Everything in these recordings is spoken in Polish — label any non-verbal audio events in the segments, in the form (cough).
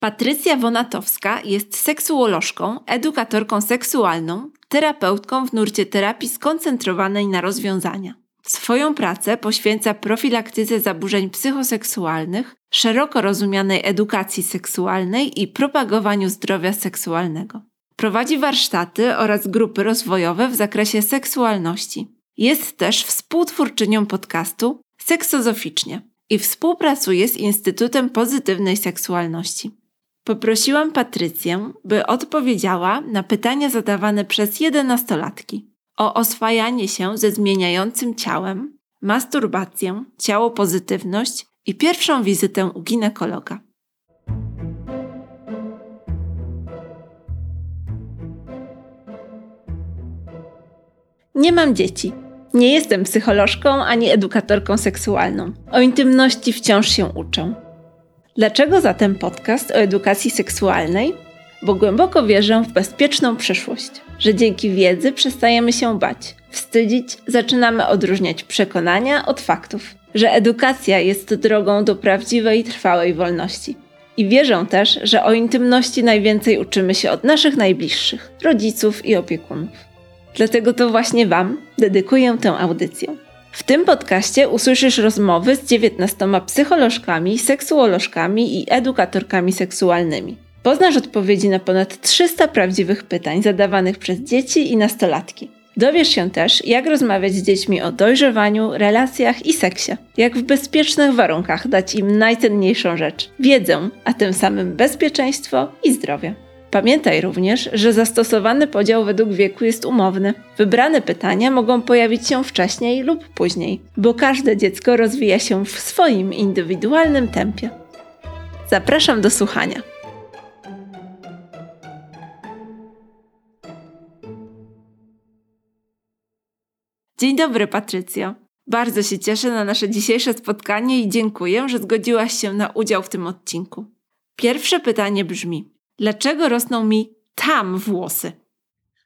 Patrycja Wonatowska jest seksuolożką, edukatorką seksualną, terapeutką w nurcie terapii skoncentrowanej na rozwiązania. Swoją pracę poświęca profilaktyce zaburzeń psychoseksualnych, szeroko rozumianej edukacji seksualnej i propagowaniu zdrowia seksualnego. Prowadzi warsztaty oraz grupy rozwojowe w zakresie seksualności. Jest też współtwórczynią podcastu Seksozoficznie i współpracuje z Instytutem Pozytywnej Seksualności. Poprosiłam Patrycję, by odpowiedziała na pytania zadawane przez jedenastolatki o oswajanie się ze zmieniającym ciałem, masturbację, ciało pozytywność i pierwszą wizytę u ginekologa. Nie mam dzieci. Nie jestem psycholożką ani edukatorką seksualną. O intymności wciąż się uczę. Dlaczego zatem podcast o edukacji seksualnej? Bo głęboko wierzę w bezpieczną przyszłość, że dzięki wiedzy przestajemy się bać, wstydzić, zaczynamy odróżniać przekonania od faktów, że edukacja jest drogą do prawdziwej, trwałej wolności. I wierzę też, że o intymności najwięcej uczymy się od naszych najbliższych, rodziców i opiekunów. Dlatego to właśnie Wam dedykuję tę audycję. W tym podcaście usłyszysz rozmowy z 19 psycholożkami, seksuolożkami i edukatorkami seksualnymi. Poznasz odpowiedzi na ponad 300 prawdziwych pytań zadawanych przez dzieci i nastolatki. Dowiesz się też, jak rozmawiać z dziećmi o dojrzewaniu, relacjach i seksie. Jak w bezpiecznych warunkach dać im najcenniejszą rzecz wiedzę, a tym samym bezpieczeństwo i zdrowie. Pamiętaj również, że zastosowany podział według wieku jest umowny. Wybrane pytania mogą pojawić się wcześniej lub później, bo każde dziecko rozwija się w swoim indywidualnym tempie. Zapraszam do słuchania. Dzień dobry, Patrycjo. Bardzo się cieszę na nasze dzisiejsze spotkanie i dziękuję, że zgodziłaś się na udział w tym odcinku. Pierwsze pytanie brzmi: dlaczego rosną mi tam włosy?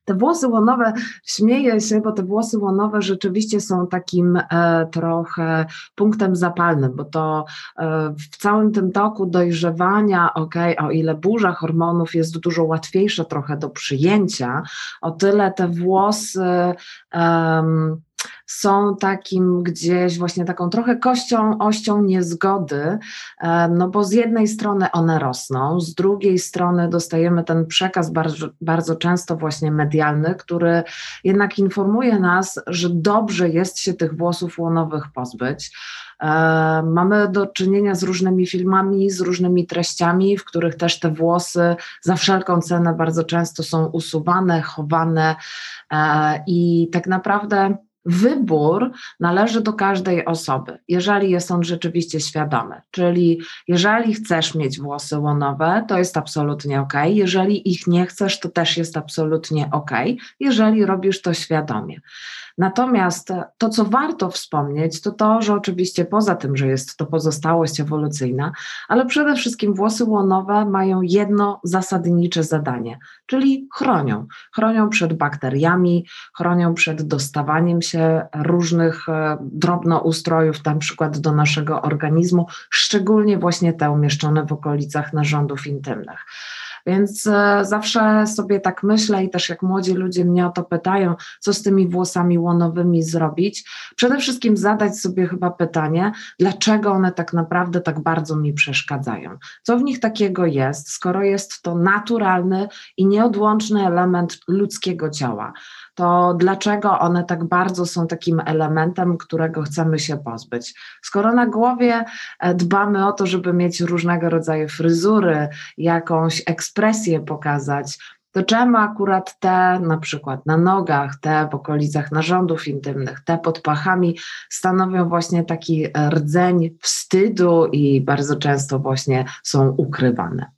Te włosy łonowe, śmieję się, bo te włosy łonowe rzeczywiście są takim e, trochę punktem zapalnym, bo to e, w całym tym toku dojrzewania, ok, o ile burza hormonów jest dużo łatwiejsza trochę do przyjęcia, o tyle te włosy. Um, są takim gdzieś właśnie taką trochę kością, ością niezgody, e, no bo z jednej strony one rosną, z drugiej strony dostajemy ten przekaz bardzo, bardzo często właśnie medialny, który jednak informuje nas, że dobrze jest się tych włosów łonowych pozbyć. E, mamy do czynienia z różnymi filmami, z różnymi treściami, w których też te włosy za wszelką cenę bardzo często są usuwane, chowane e, i tak naprawdę Wybór należy do każdej osoby, jeżeli jest on rzeczywiście świadomy. Czyli jeżeli chcesz mieć włosy łonowe, to jest absolutnie ok. Jeżeli ich nie chcesz, to też jest absolutnie ok, jeżeli robisz to świadomie. Natomiast to, co warto wspomnieć, to to, że oczywiście poza tym, że jest to pozostałość ewolucyjna, ale przede wszystkim włosy łonowe mają jedno zasadnicze zadanie, czyli chronią. Chronią przed bakteriami, chronią przed dostawaniem się różnych e, drobnoustrojów, na przykład do naszego organizmu, szczególnie właśnie te umieszczone w okolicach narządów intymnych. Więc e, zawsze sobie tak myślę i też jak młodzi ludzie mnie o to pytają, co z tymi włosami łonowymi zrobić, przede wszystkim zadać sobie chyba pytanie, dlaczego one tak naprawdę tak bardzo mi przeszkadzają. Co w nich takiego jest, skoro jest to naturalny i nieodłączny element ludzkiego ciała to dlaczego one tak bardzo są takim elementem, którego chcemy się pozbyć? Skoro na głowie e, dbamy o to, żeby mieć różnego rodzaju fryzury, jakąś ekspresję pokazać, to czemu akurat te na przykład na nogach, te w okolicach narządów intymnych, te pod pachami stanowią właśnie taki rdzeń wstydu i bardzo często właśnie są ukrywane.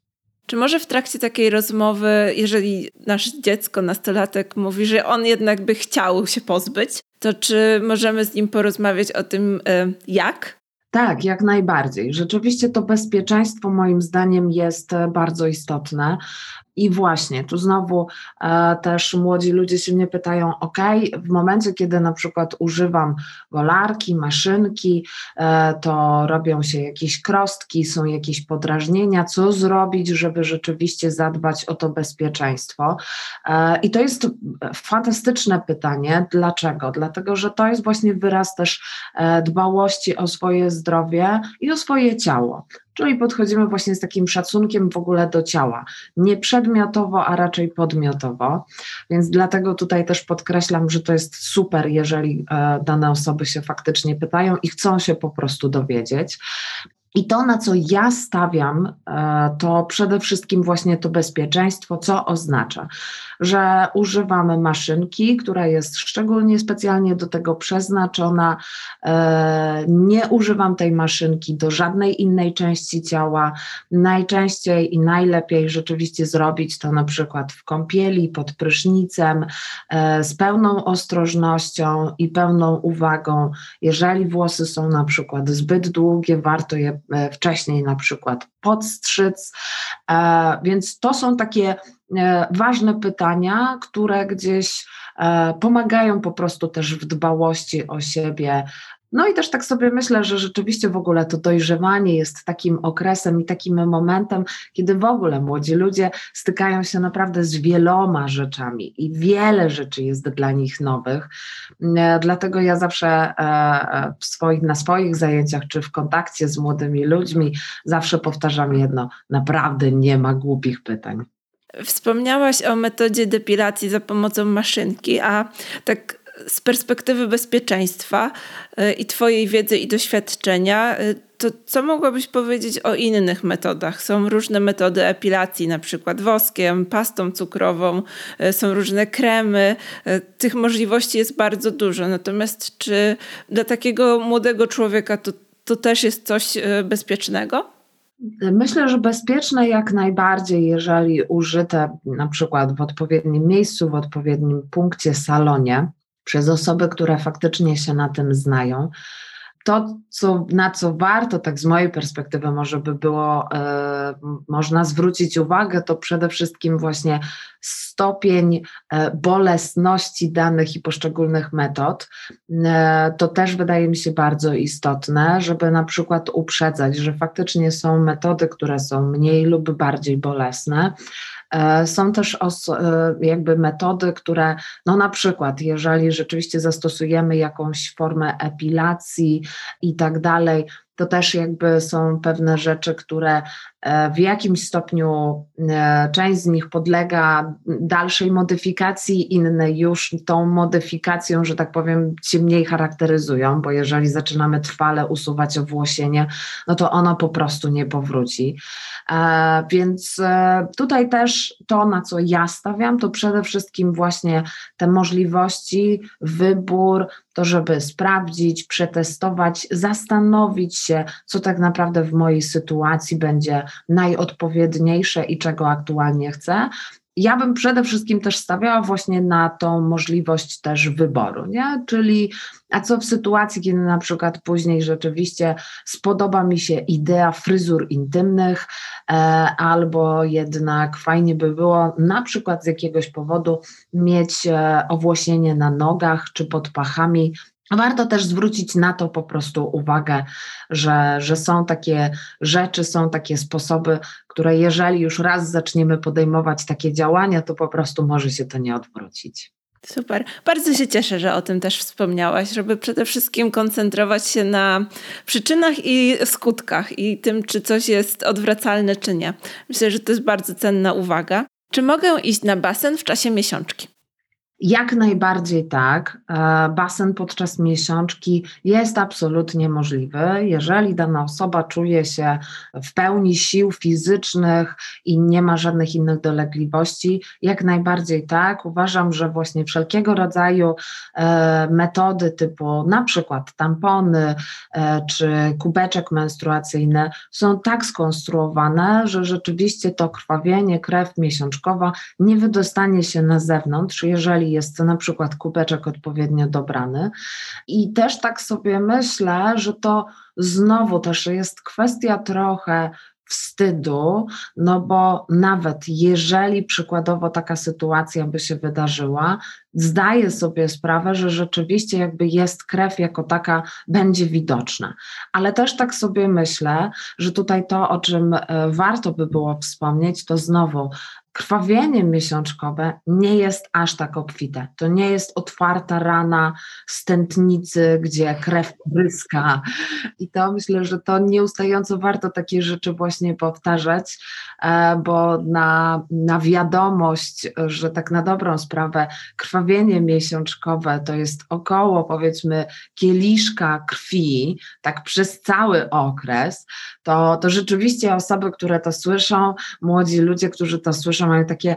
Czy może w trakcie takiej rozmowy, jeżeli nasze dziecko, nastolatek mówi, że on jednak by chciał się pozbyć, to czy możemy z nim porozmawiać o tym, e, jak? Tak, jak najbardziej. Rzeczywiście to bezpieczeństwo moim zdaniem jest e, bardzo istotne. I właśnie, tu znowu e, też młodzi ludzie się mnie pytają, ok, w momencie, kiedy na przykład używam golarki, maszynki, e, to robią się jakieś krostki, są jakieś podrażnienia, co zrobić, żeby rzeczywiście zadbać o to bezpieczeństwo? E, I to jest fantastyczne pytanie. Dlaczego? Dlatego, że to jest właśnie wyraz też e, dbałości o swoje zdrowie i o swoje ciało. Czyli podchodzimy właśnie z takim szacunkiem w ogóle do ciała. Nie przedmiotowo, a raczej podmiotowo. Więc dlatego tutaj też podkreślam, że to jest super, jeżeli e, dane osoby się faktycznie pytają i chcą się po prostu dowiedzieć. I to, na co ja stawiam, e, to przede wszystkim właśnie to bezpieczeństwo, co oznacza, że używamy maszynki, która jest szczególnie specjalnie do tego przeznaczona. E, nie używam tej maszynki do żadnej innej części ciała. Najczęściej i najlepiej rzeczywiście zrobić to na przykład w kąpieli, pod prysznicem, e, z pełną ostrożnością i pełną uwagą. Jeżeli włosy są na przykład zbyt długie, warto je wcześniej na przykład podstrzyc. E, więc to są takie e, ważne pytania, które gdzieś pomagają po prostu też w dbałości o siebie, no i też tak sobie myślę, że rzeczywiście w ogóle to dojrzewanie jest takim okresem i takim momentem, kiedy w ogóle młodzi ludzie stykają się naprawdę z wieloma rzeczami i wiele rzeczy jest dla nich nowych. E, dlatego ja zawsze e, e, swoich, na swoich zajęciach czy w kontakcie z młodymi ludźmi zawsze powtarzam jedno: naprawdę nie ma głupich pytań. Wspomniałaś o metodzie depilacji za pomocą maszynki, a tak z perspektywy bezpieczeństwa y, i Twojej wiedzy i doświadczenia, y, to co mogłabyś powiedzieć o innych metodach? Są różne metody epilacji, na przykład woskiem, pastą cukrową, y, są różne kremy. Tych możliwości jest bardzo dużo. Natomiast czy dla takiego młodego człowieka to, to też jest coś bezpiecznego? Myślę, że bezpieczne jak najbardziej, jeżeli użyte na przykład w odpowiednim miejscu, w odpowiednim punkcie, salonie przez osoby, które faktycznie się na tym znają. To, co, na co warto, tak z mojej perspektywy, może by było, e, można zwrócić uwagę, to przede wszystkim właśnie stopień e, bolesności danych i poszczególnych metod. E, to też wydaje mi się bardzo istotne, żeby na przykład uprzedzać, że faktycznie są metody, które są mniej lub bardziej bolesne, są też e, jakby metody, które, no na przykład, jeżeli rzeczywiście zastosujemy jakąś formę epilacji i tak dalej, to też jakby są pewne rzeczy, które e, w jakimś stopniu e, część z nich podlega dalszej modyfikacji, inne już tą modyfikacją, że tak powiem, się mniej charakteryzują, bo jeżeli zaczynamy trwale usuwać owłosienie, no to ono po prostu nie powróci. E, więc tutaj też to, na co ja stawiam, to przede wszystkim właśnie te możliwości, wybór, to żeby sprawdzić, przetestować, zastanowić się, co tak naprawdę w mojej sytuacji będzie najodpowiedniejsze i czego aktualnie chcę, ja bym przede wszystkim też stawiała właśnie na tą możliwość też wyboru, nie? Czyli a co w sytuacji, kiedy na przykład później rzeczywiście spodoba mi się idea fryzur intymnych, e, albo jednak fajnie by było na przykład z jakiegoś powodu mieć e, owłosienie na nogach czy pod pachami, Warto też zwrócić na to po prostu uwagę, że, że są takie rzeczy, są takie sposoby, które jeżeli już raz zaczniemy podejmować takie działania, to po prostu może się to nie odwrócić. Super. Bardzo się cieszę, że o tym też wspomniałaś, żeby przede wszystkim koncentrować się na przyczynach i skutkach i tym, czy coś jest odwracalne, czy nie. Myślę, że to jest bardzo cenna uwaga. Czy mogę iść na basen w czasie miesiączki? Jak najbardziej tak. E, basen podczas miesiączki jest absolutnie możliwy. Jeżeli dana osoba czuje się w pełni sił fizycznych i nie ma żadnych innych dolegliwości, jak najbardziej tak. Uważam, że właśnie wszelkiego rodzaju e, metody typu na przykład tampony e, czy kubeczek menstruacyjny są tak skonstruowane, że rzeczywiście to krwawienie, krew miesiączkowa nie wydostanie się na zewnątrz, jeżeli jeżeli jest na przykład kubeczek odpowiednio dobrany. I też tak sobie myślę, że to znowu też jest kwestia trochę wstydu, no bo nawet jeżeli przykładowo taka sytuacja by się wydarzyła, zdaję sobie sprawę, że rzeczywiście jakby jest krew jako taka będzie widoczna. Ale też tak sobie myślę, że tutaj to, o czym e, warto by było wspomnieć, to znowu krwawienie miesiączkowe nie jest aż tak obfite. To nie jest otwarta rana stętnicy, gdzie krew bryska. I to myślę, że to nieustająco warto takie rzeczy właśnie powtarzać, e, bo na, na wiadomość, że tak na dobrą sprawę krwawienie miesiączkowe to jest około powiedzmy kieliszka krwi, tak przez cały okres, to, to rzeczywiście osoby, które to słyszą, młodzi ludzie, którzy to słyszą, mają takie,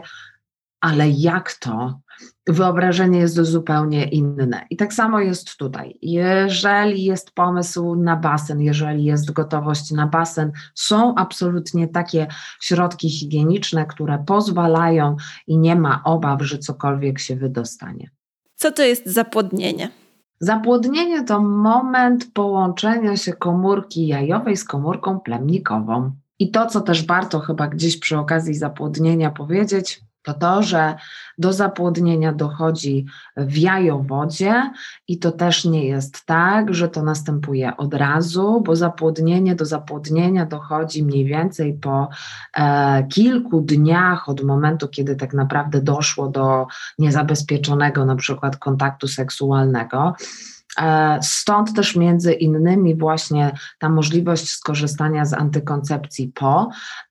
ale jak to? Wyobrażenie jest zupełnie inne. I tak samo jest tutaj. Jeżeli jest pomysł na basen, jeżeli jest gotowość na basen, są absolutnie takie środki higieniczne, które pozwalają i nie ma obaw, że cokolwiek się wydostanie. Co to jest zapłodnienie? Zapłodnienie to moment połączenia się komórki jajowej z komórką plemnikową. I to, co też warto chyba gdzieś przy okazji zapłodnienia powiedzieć, to to, że do zapłodnienia dochodzi w jajowodzie i to też nie jest tak, że to następuje od razu, bo zapłodnienie do zapłodnienia dochodzi mniej więcej po e, kilku dniach od momentu, kiedy tak naprawdę doszło do niezabezpieczonego na przykład kontaktu seksualnego. E, stąd też między innymi właśnie ta możliwość skorzystania z antykoncepcji po,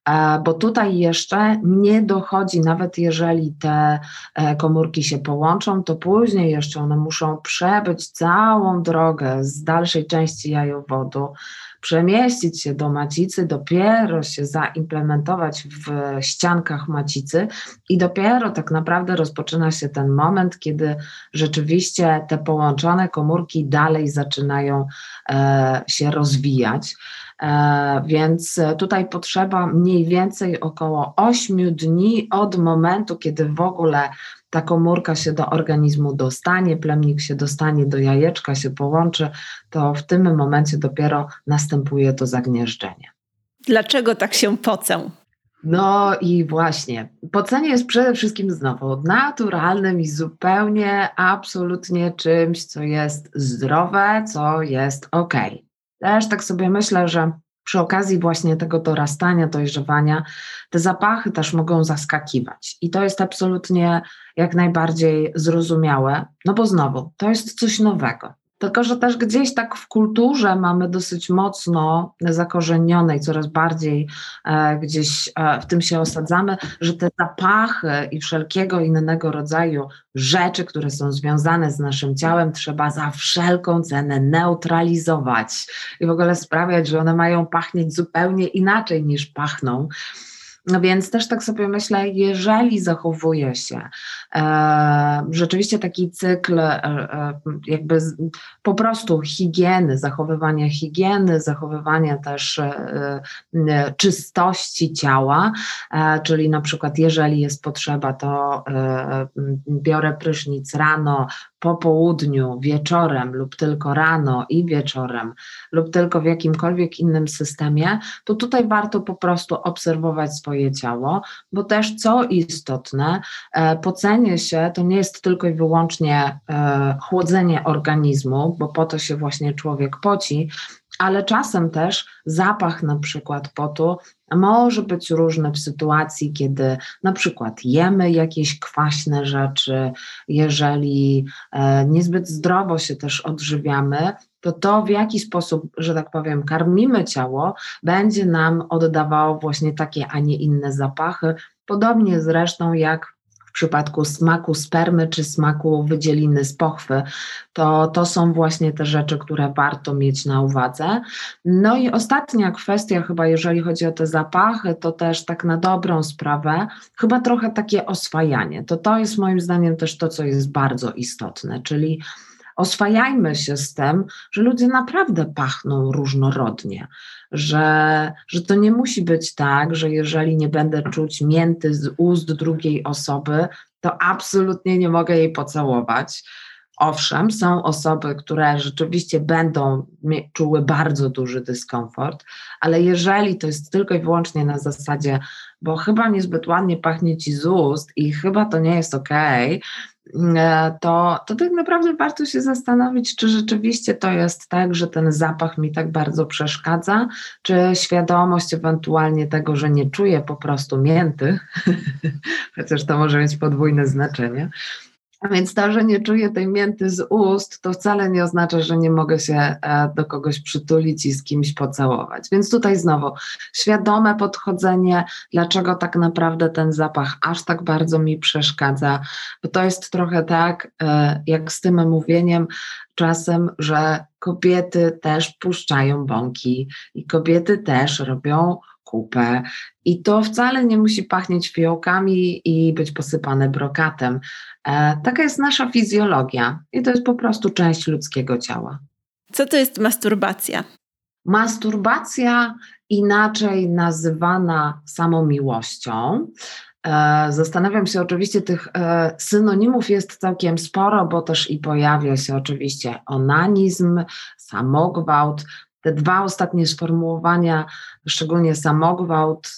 e, bo tutaj jeszcze nie dochodzi, nawet jeżeli te e, komórki się połączą, to później jeszcze one muszą przebyć całą drogę z dalszej części jajowodu przemieścić się do macicy, dopiero się zaimplementować w ściankach macicy i dopiero tak naprawdę rozpoczyna się ten moment, kiedy rzeczywiście te połączone komórki dalej zaczynają e, się rozwijać. E, więc tutaj potrzeba mniej więcej około 8 dni od momentu, kiedy w ogóle ta komórka się do organizmu dostanie, plemnik się dostanie do jajeczka, się połączy, to w tym momencie dopiero następuje to zagnieżdżenie. Dlaczego tak się pocę? No i właśnie, pocenie jest przede wszystkim znowu naturalnym i zupełnie, absolutnie czymś, co jest zdrowe, co jest ok. Też tak sobie myślę, że przy okazji właśnie tego dorastania, dojrzewania, te zapachy też mogą zaskakiwać. I to jest absolutnie jak najbardziej zrozumiałe, no bo znowu, to jest coś nowego. Tylko, że też gdzieś tak w kulturze mamy dosyć mocno zakorzenione i coraz bardziej e, gdzieś e, w tym się osadzamy, że te zapachy i wszelkiego innego rodzaju rzeczy, które są związane z naszym ciałem, trzeba za wszelką cenę neutralizować i w ogóle sprawiać, że one mają pachnieć zupełnie inaczej niż pachną. No więc też tak sobie myślę, jeżeli zachowuje się e, rzeczywiście taki cykl e, e, jakby z, po prostu higieny, zachowywania higieny, zachowywania też e, e czystości ciała, e, czyli na przykład jeżeli jest potrzeba, to biorę prysznic rano, po południu, wieczorem lub tylko rano i wieczorem lub tylko w jakimkolwiek innym systemie, to tutaj warto po prostu obserwować swoje ciało, bo też co istotne, e, pocenie się to nie jest tylko i wyłącznie e, chłodzenie organizmu, bo po to się właśnie człowiek poci, ale czasem też zapach na przykład potu może być różny w sytuacji, kiedy na przykład jemy jakieś kwaśne rzeczy, jeżeli e, niezbyt zdrowo się też odżywiamy, to to w jaki sposób, że tak powiem, karmimy ciało, będzie nam oddawało właśnie takie, a nie inne zapachy. Podobnie zresztą jak przypadku smaku spermy czy smaku wydzieliny z pochwy, to, to są właśnie te rzeczy, które warto mieć na uwadze. No i ostatnia kwestia, chyba jeżeli chodzi o te zapachy, to też tak na dobrą sprawę, chyba trochę takie oswajanie. To to jest moim zdaniem też to, co jest bardzo istotne, czyli oswajajmy się z tym, że ludzie naprawdę pachną różnorodnie, że, że to nie musi być tak, że jeżeli nie będę czuć mięty z ust drugiej osoby, to absolutnie nie mogę jej pocałować. Owszem, są osoby, które rzeczywiście będą czuły bardzo duży dyskomfort, ale jeżeli to jest tylko i wyłącznie na zasadzie, bo chyba niezbyt ładnie pachnie ci z ust i chyba to nie jest okej, okay, to, to tak naprawdę warto się zastanowić, czy rzeczywiście to jest tak, że ten zapach mi tak bardzo przeszkadza, czy świadomość ewentualnie tego, że nie czuję po prostu mięty, (laughs) chociaż to może mieć podwójne znaczenie, więc to, że nie czuję tej mięty z ust, to wcale nie oznacza, że nie mogę się e, do kogoś przytulić i z kimś pocałować. Więc tutaj znowu świadome podchodzenie, dlaczego tak naprawdę ten zapach aż tak bardzo mi przeszkadza, bo to jest trochę tak, e, jak z tym mówieniem czasem, że kobiety też puszczają bąki i kobiety też robią kupę. I to wcale nie musi pachnieć fiołkami i być posypane brokatem. E, taka jest nasza fizjologia i to jest po prostu część ludzkiego ciała. Co to jest masturbacja? Masturbacja, inaczej nazywana samomiłością, e, Zastanawiam się, oczywiście tych e, synonimów jest całkiem sporo, bo też i pojawia się oczywiście onanizm, samogwałt, te dwa ostatnie sformułowania, szczególnie samogwałt,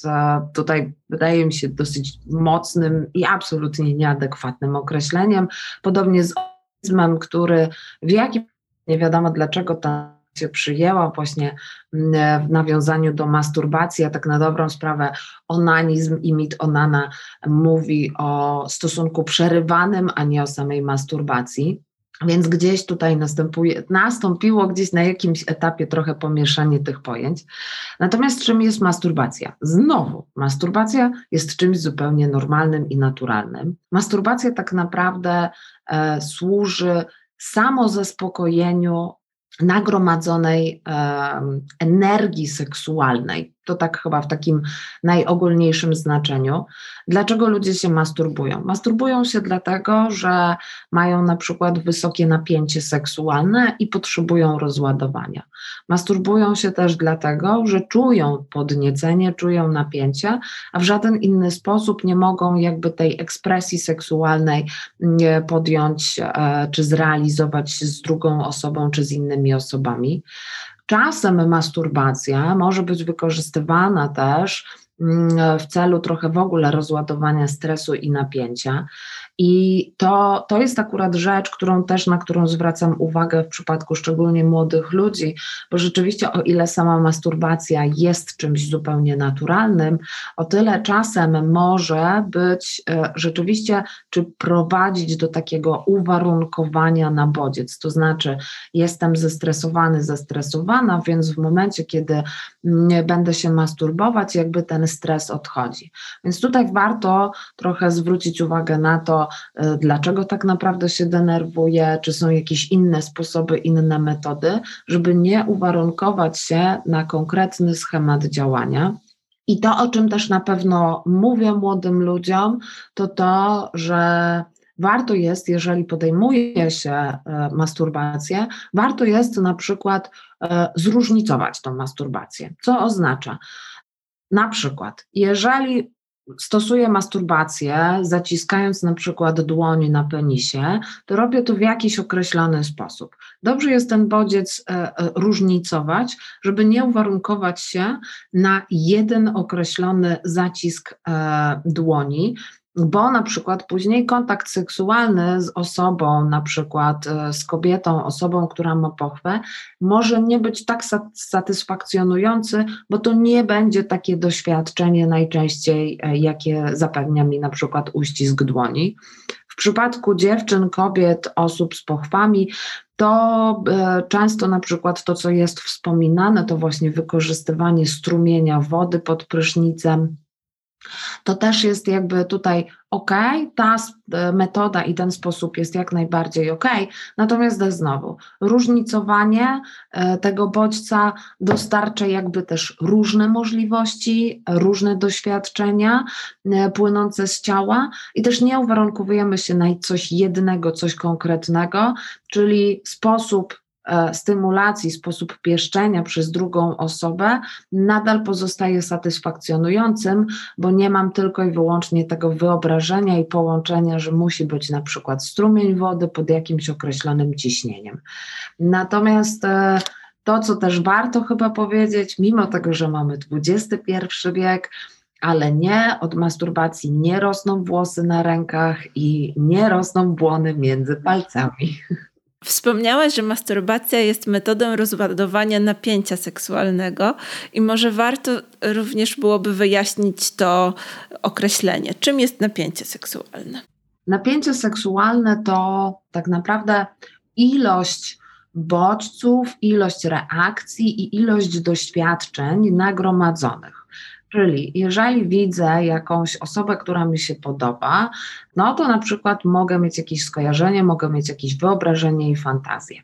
tutaj wydaje mi się dosyć mocnym i absolutnie nieadekwatnym określeniem. Podobnie z onanizmem, który w jakim nie wiadomo dlaczego ta się przyjęła właśnie mm, w nawiązaniu do masturbacji, a tak na dobrą sprawę onanizm i mit onana mówi o stosunku przerywanym, a nie o samej masturbacji. Więc gdzieś tutaj następuje, nastąpiło gdzieś na jakimś etapie trochę pomieszanie tych pojęć. Natomiast czym jest masturbacja? Znowu, masturbacja jest czymś zupełnie normalnym i naturalnym. Masturbacja tak naprawdę e, służy samozaspokojeniu nagromadzonej e, energii seksualnej. To tak chyba w takim najogólniejszym znaczeniu. Dlaczego ludzie się masturbują? Masturbują się dlatego, że mają na przykład wysokie napięcie seksualne i potrzebują rozładowania. Masturbują się też dlatego, że czują podniecenie, czują napięcie, a w żaden inny sposób nie mogą jakby tej ekspresji seksualnej podjąć e, czy zrealizować z drugą osobą czy z innymi osobami. Czasem masturbacja może być wykorzystywana też mm, w celu trochę w ogóle rozładowania stresu i napięcia. I to, to jest akurat rzecz, którą też, na którą zwracam uwagę w przypadku szczególnie młodych ludzi, bo rzeczywiście o ile sama masturbacja jest czymś zupełnie naturalnym, o tyle czasem może być e, rzeczywiście, czy prowadzić do takiego uwarunkowania na bodziec. To znaczy, jestem zestresowany, zestresowana, więc w momencie, kiedy będę się masturbować, jakby ten stres odchodzi. Więc tutaj warto trochę zwrócić uwagę na to, dlaczego tak naprawdę się denerwuje, czy są jakieś inne sposoby, inne metody, żeby nie uwarunkować się na konkretny schemat działania. I to, o czym też na pewno mówię młodym ludziom, to to, że warto jest, jeżeli podejmuje się e, masturbację, warto jest na przykład e, zróżnicować tą masturbację. Co oznacza? Na przykład, jeżeli stosuję masturbację, zaciskając na przykład dłoń na penisie, to robię to w jakiś określony sposób. Dobrze jest ten bodziec e, e, różnicować, żeby nie uwarunkować się na jeden określony zacisk e, dłoni, bo na przykład później kontakt seksualny z osobą, na przykład e, z kobietą, osobą, która ma pochwę, może nie być tak satysfakcjonujący, bo to nie będzie takie doświadczenie najczęściej, e, jakie zapewnia mi na przykład uścisk dłoni. W przypadku dziewczyn, kobiet, osób z pochwami, to e, często na przykład to, co jest wspominane, to właśnie wykorzystywanie strumienia wody pod prysznicem, to też jest jakby tutaj ok, ta e, metoda i ten sposób jest jak najbardziej ok, natomiast znowu, różnicowanie e, tego bodźca dostarcza jakby też różne możliwości, różne doświadczenia e, płynące z ciała i też nie uwarunkowujemy się na coś jednego, coś konkretnego, czyli sposób stymulacji, sposób pieszczenia przez drugą osobę nadal pozostaje satysfakcjonującym, bo nie mam tylko i wyłącznie tego wyobrażenia i połączenia, że musi być na przykład strumień wody pod jakimś określonym ciśnieniem. Natomiast e, to, co też warto chyba powiedzieć, mimo tego, że mamy XXI wiek, ale nie od masturbacji nie rosną włosy na rękach i nie rosną błony między palcami. Wspomniałaś, że masturbacja jest metodą rozładowania napięcia seksualnego i może warto również byłoby wyjaśnić to określenie. Czym jest napięcie seksualne? Napięcie seksualne to tak naprawdę ilość bodźców, ilość reakcji i ilość doświadczeń nagromadzonych. Czyli jeżeli widzę jakąś osobę, która mi się podoba, no to na przykład mogę mieć jakieś skojarzenie, mogę mieć jakieś wyobrażenie i fantazję.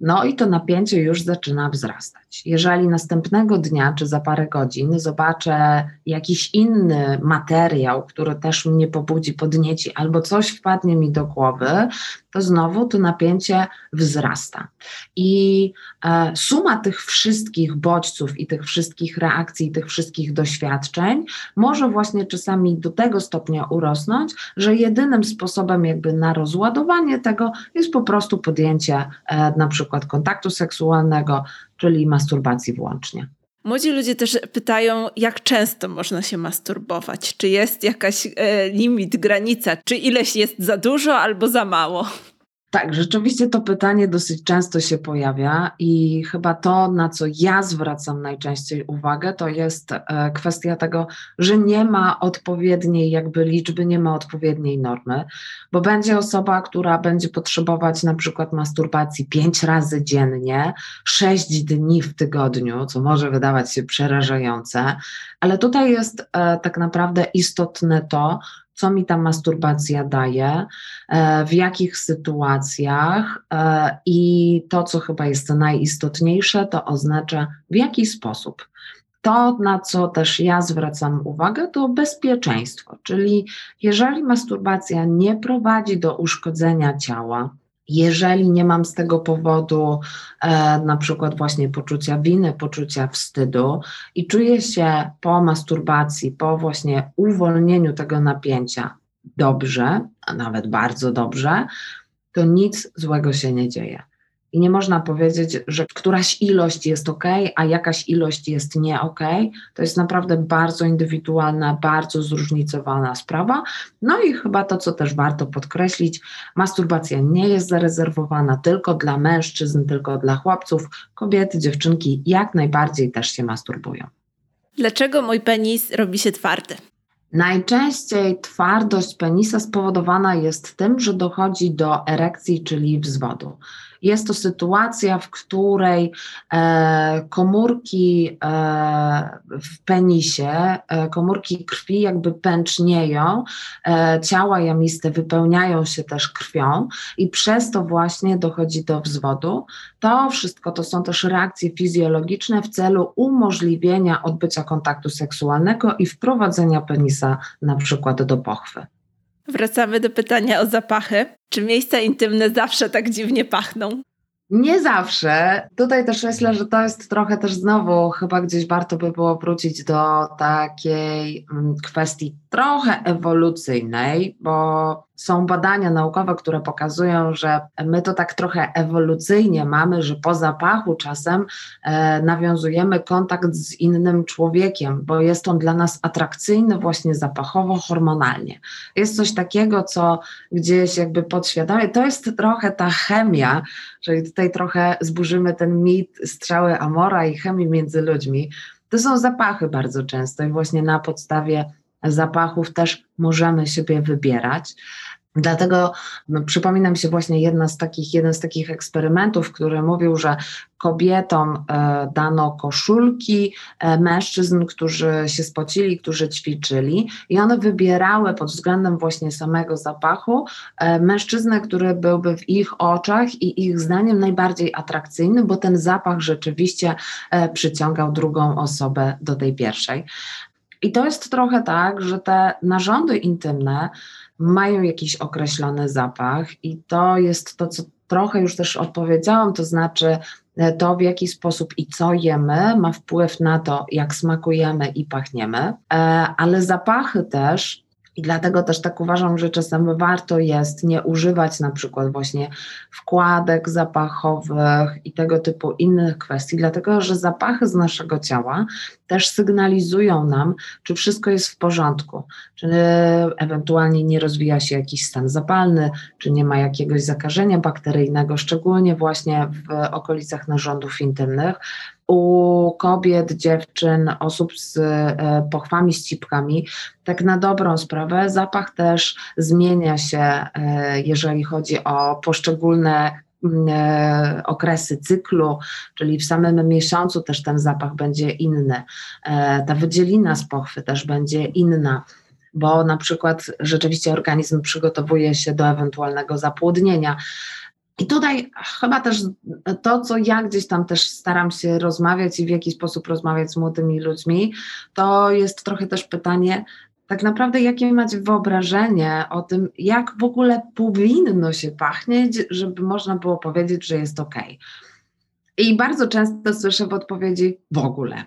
No i to napięcie już zaczyna wzrastać. Jeżeli następnego dnia czy za parę godzin zobaczę jakiś inny materiał, który też mnie pobudzi, podnieci, albo coś wpadnie mi do głowy, to znowu to napięcie wzrasta. I e, suma tych wszystkich bodźców i tych wszystkich reakcji, tych wszystkich doświadczeń może właśnie czasami do tego stopnia urosnąć, że jedynym sposobem jakby na rozładowanie tego jest po prostu podjęcie e, na przykład kontaktu seksualnego, czyli masturbacji włącznie. Młodzi ludzie też pytają, jak często można się masturbować? Czy jest jakaś e, limit, granica? Czy ileś jest za dużo albo za mało? Tak, rzeczywiście to pytanie dosyć często się pojawia i chyba to, na co ja zwracam najczęściej uwagę, to jest e, kwestia tego, że nie ma odpowiedniej jakby liczby, nie ma odpowiedniej normy, bo będzie osoba, która będzie potrzebować na przykład masturbacji pięć razy dziennie, sześć dni w tygodniu, co może wydawać się przerażające, ale tutaj jest e, tak naprawdę istotne to, co mi ta masturbacja daje, e, w jakich sytuacjach e, i to, co chyba jest najistotniejsze, to oznacza w jaki sposób. To, na co też ja zwracam uwagę, to bezpieczeństwo, czyli jeżeli masturbacja nie prowadzi do uszkodzenia ciała, jeżeli nie mam z tego powodu e, na przykład właśnie poczucia winy, poczucia wstydu i czuję się po masturbacji, po właśnie uwolnieniu tego napięcia dobrze, a nawet bardzo dobrze, to nic złego się nie dzieje. I nie można powiedzieć, że któraś ilość jest ok, a jakaś ilość jest nie ok. To jest naprawdę bardzo indywidualna, bardzo zróżnicowana sprawa. No i chyba to, co też warto podkreślić, masturbacja nie jest zarezerwowana tylko dla mężczyzn, tylko dla chłopców. Kobiety, dziewczynki jak najbardziej też się masturbują. Dlaczego mój penis robi się twardy? Najczęściej twardość penisa spowodowana jest tym, że dochodzi do erekcji, czyli wzwodu. Jest to sytuacja, w której e, komórki e, w penisie, e, komórki krwi jakby pęcznieją, ciała jamiste wypełniają się też krwią i przez to właśnie dochodzi do wzwodu. To wszystko to są też reakcje fizjologiczne w celu umożliwienia odbycia kontaktu seksualnego i wprowadzenia penisa na przykład do pochwy. Wracamy do pytania o zapachy. Czy miejsca intymne zawsze tak dziwnie pachną? Nie zawsze. Tutaj też myślę, że to jest trochę też znowu, chyba gdzieś warto by było wrócić do takiej mm, kwestii trochę ewolucyjnej, bo są badania naukowe, które pokazują, że my to tak trochę ewolucyjnie mamy, że po zapachu czasem e, nawiązujemy kontakt z innym człowiekiem, bo jest on dla nas atrakcyjny właśnie zapachowo, hormonalnie. Jest coś takiego, co gdzieś jakby podświadomie, to jest trochę ta chemia, czyli tutaj trochę zburzymy ten mit strzały Amora i chemii między ludźmi. To są zapachy bardzo często i właśnie na podstawie zapachów też możemy siebie wybierać. Dlatego no, przypomina mi się właśnie jedna z takich, jeden z takich eksperymentów, który mówił, że kobietom e, dano koszulki e, mężczyzn, którzy się spocili, którzy ćwiczyli i one wybierały pod względem właśnie samego zapachu e, mężczyznę, który byłby w ich oczach i ich zdaniem najbardziej atrakcyjny, bo ten zapach rzeczywiście przyciągał drugą osobę do tej pierwszej. I to jest trochę tak, że te narządy intymne mają jakiś określony zapach, i to jest to, co trochę już też odpowiedziałam, to znaczy e, to, w jaki sposób i co jemy, ma wpływ na to, jak smakujemy i pachniemy, e, ale zapachy też i dlatego też tak uważam, że czasem warto jest nie używać na przykład właśnie wkładek zapachowych i tego typu innych kwestii, dlatego że zapachy z naszego ciała też sygnalizują nam, czy wszystko jest w porządku, czy ewentualnie nie rozwija się jakiś stan zapalny, czy nie ma jakiegoś zakażenia bakteryjnego, szczególnie właśnie w okolicach narządów intymnych u kobiet, dziewczyn, osób z e, pochwami, ścipkami, tak na dobrą sprawę, zapach też zmienia się, e, jeżeli chodzi o poszczególne e, okresy cyklu, czyli w samym miesiącu też ten zapach będzie inny. Ta wydzielina z pochwy też będzie inna bo na przykład rzeczywiście organizm przygotowuje się do ewentualnego zapłodnienia. I tutaj chyba też to, co ja gdzieś tam też staram się rozmawiać i w jaki sposób rozmawiać z młodymi ludźmi, to jest trochę też pytanie, tak naprawdę jakie macie wyobrażenie o tym, jak w ogóle powinno się pachnieć, żeby można było powiedzieć, że jest ok. I bardzo często słyszę w odpowiedzi w ogóle.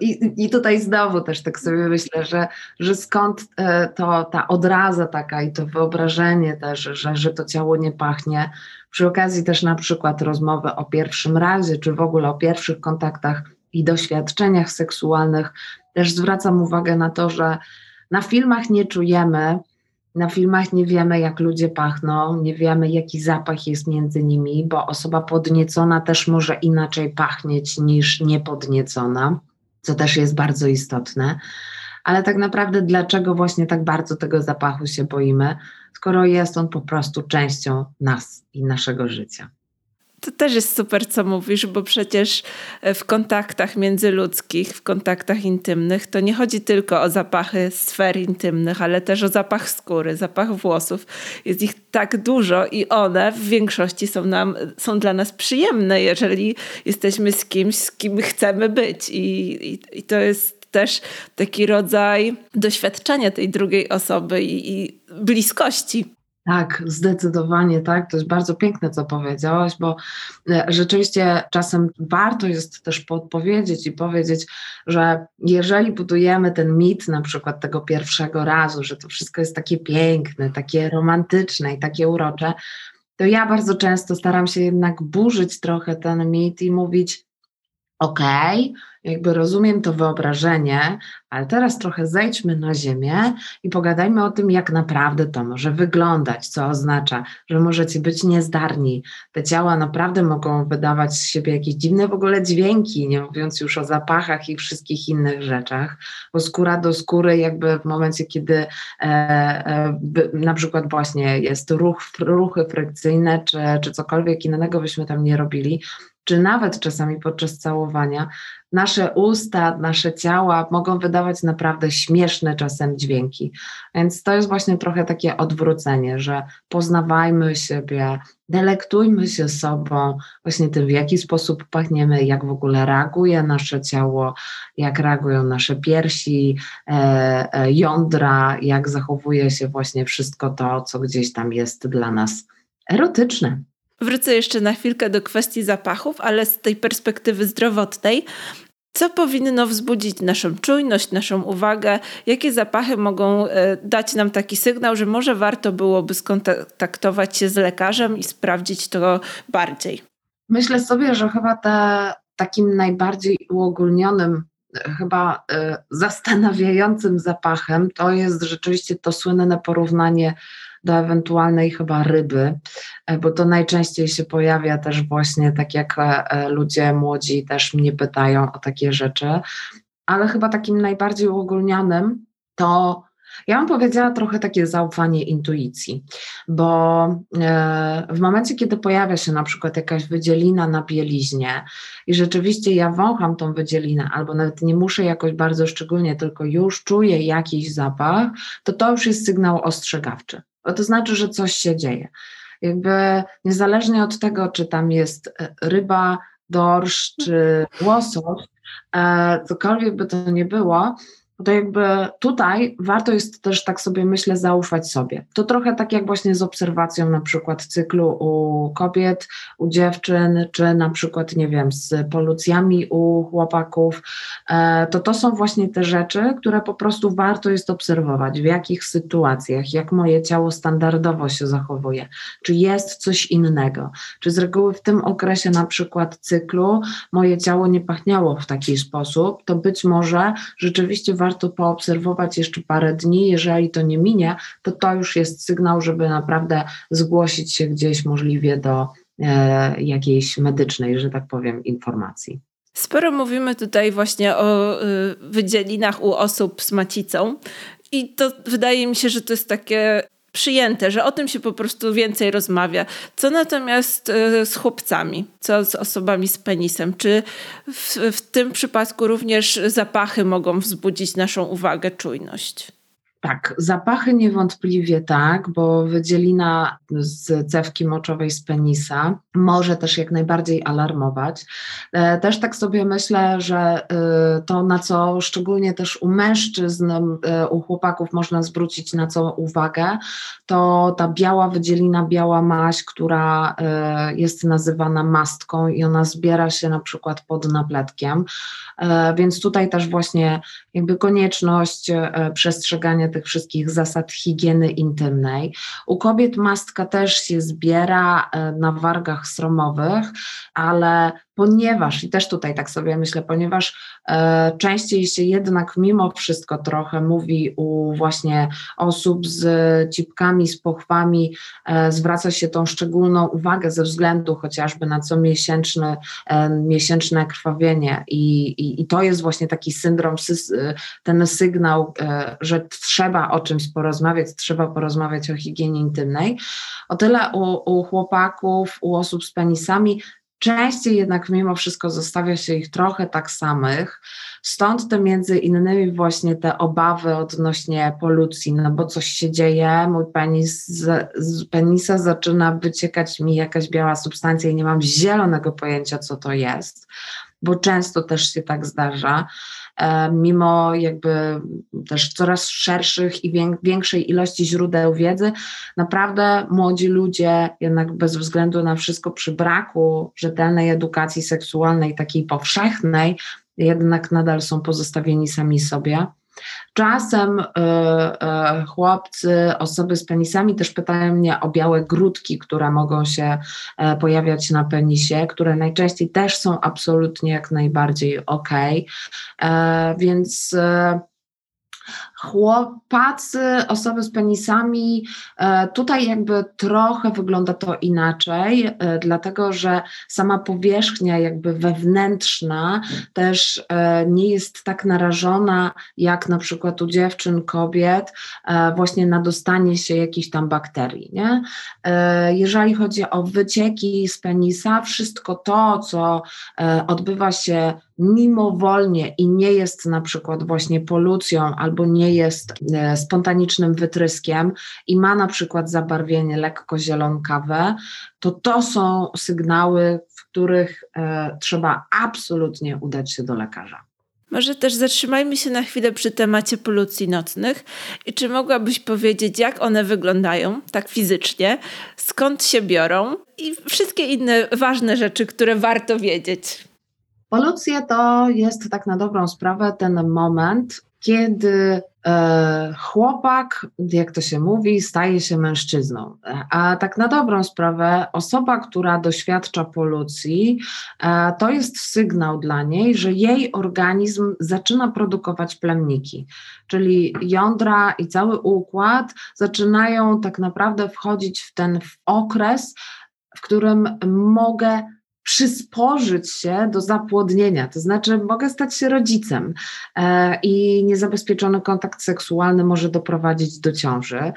I, I tutaj znowu też tak sobie myślę, że, że skąd e, to ta odraza taka i to wyobrażenie też, że, że to ciało nie pachnie. Przy okazji też na przykład rozmowy o pierwszym razie, czy w ogóle o pierwszych kontaktach i doświadczeniach seksualnych, też zwracam uwagę na to, że na filmach nie czujemy, na filmach nie wiemy, jak ludzie pachną, nie wiemy, jaki zapach jest między nimi, bo osoba podniecona też może inaczej pachnieć niż niepodniecona, co też jest bardzo istotne. Ale tak naprawdę, dlaczego właśnie tak bardzo tego zapachu się boimy, skoro jest on po prostu częścią nas i naszego życia? To też jest super, co mówisz, bo przecież e, w kontaktach międzyludzkich, w kontaktach intymnych, to nie chodzi tylko o zapachy sfer intymnych, ale też o zapach skóry, zapach włosów. Jest ich tak dużo i one w większości są, nam, są dla nas przyjemne, jeżeli jesteśmy z kimś, z kim chcemy być. I, i, i to jest też taki rodzaj doświadczenia tej drugiej osoby i, i bliskości. Tak, zdecydowanie tak. To jest bardzo piękne, co powiedziałaś, bo e, rzeczywiście czasem warto jest też podpowiedzieć i powiedzieć, że jeżeli budujemy ten mit na przykład tego pierwszego razu, że to wszystko jest takie piękne, takie romantyczne i takie urocze, to ja bardzo często staram się jednak burzyć trochę ten mit i mówić, okej, okay, jakby rozumiem to wyobrażenie, ale teraz trochę zejdźmy na ziemię i pogadajmy o tym, jak naprawdę to może wyglądać, co oznacza, że możecie być niezdarni. Te ciała naprawdę mogą wydawać z siebie jakieś dziwne w ogóle dźwięki, nie mówiąc już o zapachach i wszystkich innych rzeczach, bo skóra do skóry, jakby w momencie, kiedy e, e, na przykład właśnie jest ruch, ruchy frykcyjne, czy, czy cokolwiek innego byśmy tam nie robili, czy nawet czasami podczas całowania, nasze usta, nasze ciała mogą wydawać naprawdę śmieszne czasem dźwięki. Więc to jest właśnie trochę takie odwrócenie, że poznawajmy siebie, delektujmy się sobą, właśnie tym, w jaki sposób pachniemy, jak w ogóle reaguje nasze ciało, jak reagują nasze piersi, e, e, jądra, jak zachowuje się właśnie wszystko to, co gdzieś tam jest dla nas erotyczne. Wrócę jeszcze na chwilkę do kwestii zapachów, ale z tej perspektywy zdrowotnej. Co powinno wzbudzić naszą czujność, naszą uwagę? Jakie zapachy mogą e, dać nam taki sygnał, że może warto byłoby skontaktować się z lekarzem i sprawdzić to bardziej? Myślę sobie, że chyba te, takim najbardziej uogólnionym, e, chyba y, zastanawiającym zapachem to jest rzeczywiście to słynne porównanie do ewentualnej chyba ryby, e, bo to najczęściej się pojawia też właśnie tak jak e, e, ludzie młodzi też mnie pytają o takie rzeczy, ale chyba takim najbardziej uogólnionym to ja bym powiedziała trochę takie zaufanie intuicji, bo w momencie, kiedy pojawia się na przykład jakaś wydzielina na bieliźnie i rzeczywiście ja wącham tą wydzielinę, albo nawet nie muszę jakoś bardzo szczególnie, tylko już czuję jakiś zapach, to to już jest sygnał ostrzegawczy to znaczy, że coś się dzieje. Jakby niezależnie od tego, czy tam jest e, ryba, dorsz czy łosoś, e, cokolwiek by to nie było, to jakby tutaj warto jest też tak sobie myślę zaufać sobie. To trochę tak jak właśnie z obserwacją na przykład cyklu u kobiet, u dziewczyn, czy na przykład nie wiem, z polucjami u chłopaków. E, to to są właśnie te rzeczy, które po prostu warto jest obserwować, w jakich sytuacjach, jak moje ciało standardowo się zachowuje, czy jest coś innego, czy z reguły w tym okresie na przykład cyklu moje ciało nie pachniało w taki sposób, to być może rzeczywiście warto warto poobserwować jeszcze parę dni. Jeżeli to nie minie, to to już jest sygnał, żeby naprawdę zgłosić się gdzieś możliwie do e, jakiejś medycznej, że tak powiem, informacji. Sporo mówimy tutaj właśnie o y, wydzielinach u osób z macicą. I to wydaje mi się, że to jest takie przyjęte, że o tym się po prostu więcej rozmawia. Co natomiast e, z chłopcami, co z osobami z penisem? Czy w, w tym przypadku również zapachy mogą wzbudzić naszą uwagę, czujność? Tak, zapachy niewątpliwie tak, bo wydzielina z cewki moczowej z penisa może też jak najbardziej alarmować. E, też tak sobie myślę, że e, to, na co szczególnie też u mężczyzn, e, u chłopaków można zwrócić na co uwagę, to ta biała wydzielina, biała maść, która jest nazywana mastką i ona zbiera się na przykład pod napletkiem. Więc tutaj też właśnie jakby konieczność przestrzegania tych wszystkich zasad higieny intymnej. U kobiet mastka też się zbiera e, na wargach sromowych, ale ponieważ, i też tutaj tak sobie myślę, ponieważ e, częściej się jednak mimo wszystko trochę mówi u właśnie osób z cipkami, z pochwami, e, zwraca się tą szczególną uwagę ze względu chociażby na comiesięczne e, miesięczne krwawienie i, i, i to jest właśnie taki syndrom, ten sygnał, e, że trzeba o czymś porozmawiać, trzeba porozmawiać o higienie intymnej. O tyle u, u chłopaków, u osób z penisami Częściej jednak mimo wszystko zostawia się ich trochę tak samych, stąd te między innymi właśnie te obawy odnośnie polucji, no bo coś się dzieje, mój penis, z, penisa zaczyna wyciekać mi jakaś biała substancja i nie mam zielonego pojęcia, co to jest, bo często też się tak zdarza. E, mimo jakby też coraz szerszych i większej ilości źródeł wiedzy, naprawdę młodzi ludzie, jednak bez względu na wszystko, przy braku rzetelnej edukacji seksualnej, takiej powszechnej, jednak nadal są pozostawieni sami sobie. Czasem y, y, chłopcy, osoby z penisami też pytają mnie o białe grudki, które mogą się y, pojawiać na penisie, które najczęściej też są absolutnie jak najbardziej ok. Więc Chłopacy, osoby z penisami, e, tutaj jakby trochę wygląda to inaczej, e, dlatego że sama powierzchnia jakby wewnętrzna też e, nie jest tak narażona jak na przykład u dziewczyn, kobiet, właśnie na dostanie się jakichś tam bakterii. Nie? Jeżeli chodzi o wycieki z penisa, wszystko to, co odbywa się mimowolnie i nie jest na przykład właśnie polucją albo nie jest e, spontanicznym wytryskiem i ma na przykład zabarwienie lekko zielonkawe, to to są sygnały, w których e, trzeba absolutnie udać się do lekarza. Może też zatrzymajmy się na chwilę przy temacie polucji nocnych i czy mogłabyś powiedzieć, jak one wyglądają tak fizycznie, skąd się biorą i wszystkie inne ważne rzeczy, które warto wiedzieć. Polucje to jest tak na dobrą sprawę ten moment, kiedy e, chłopak, jak to się mówi, staje się mężczyzną. A tak na dobrą sprawę, osoba, która doświadcza polucji, e, to jest sygnał dla niej, że jej organizm zaczyna produkować plemniki, czyli jądra i cały układ zaczynają tak naprawdę wchodzić w ten okres, w którym mogę przysporzyć się do zapłodnienia, to znaczy mogę stać się rodzicem e, i niezabezpieczony kontakt seksualny może doprowadzić do ciąży.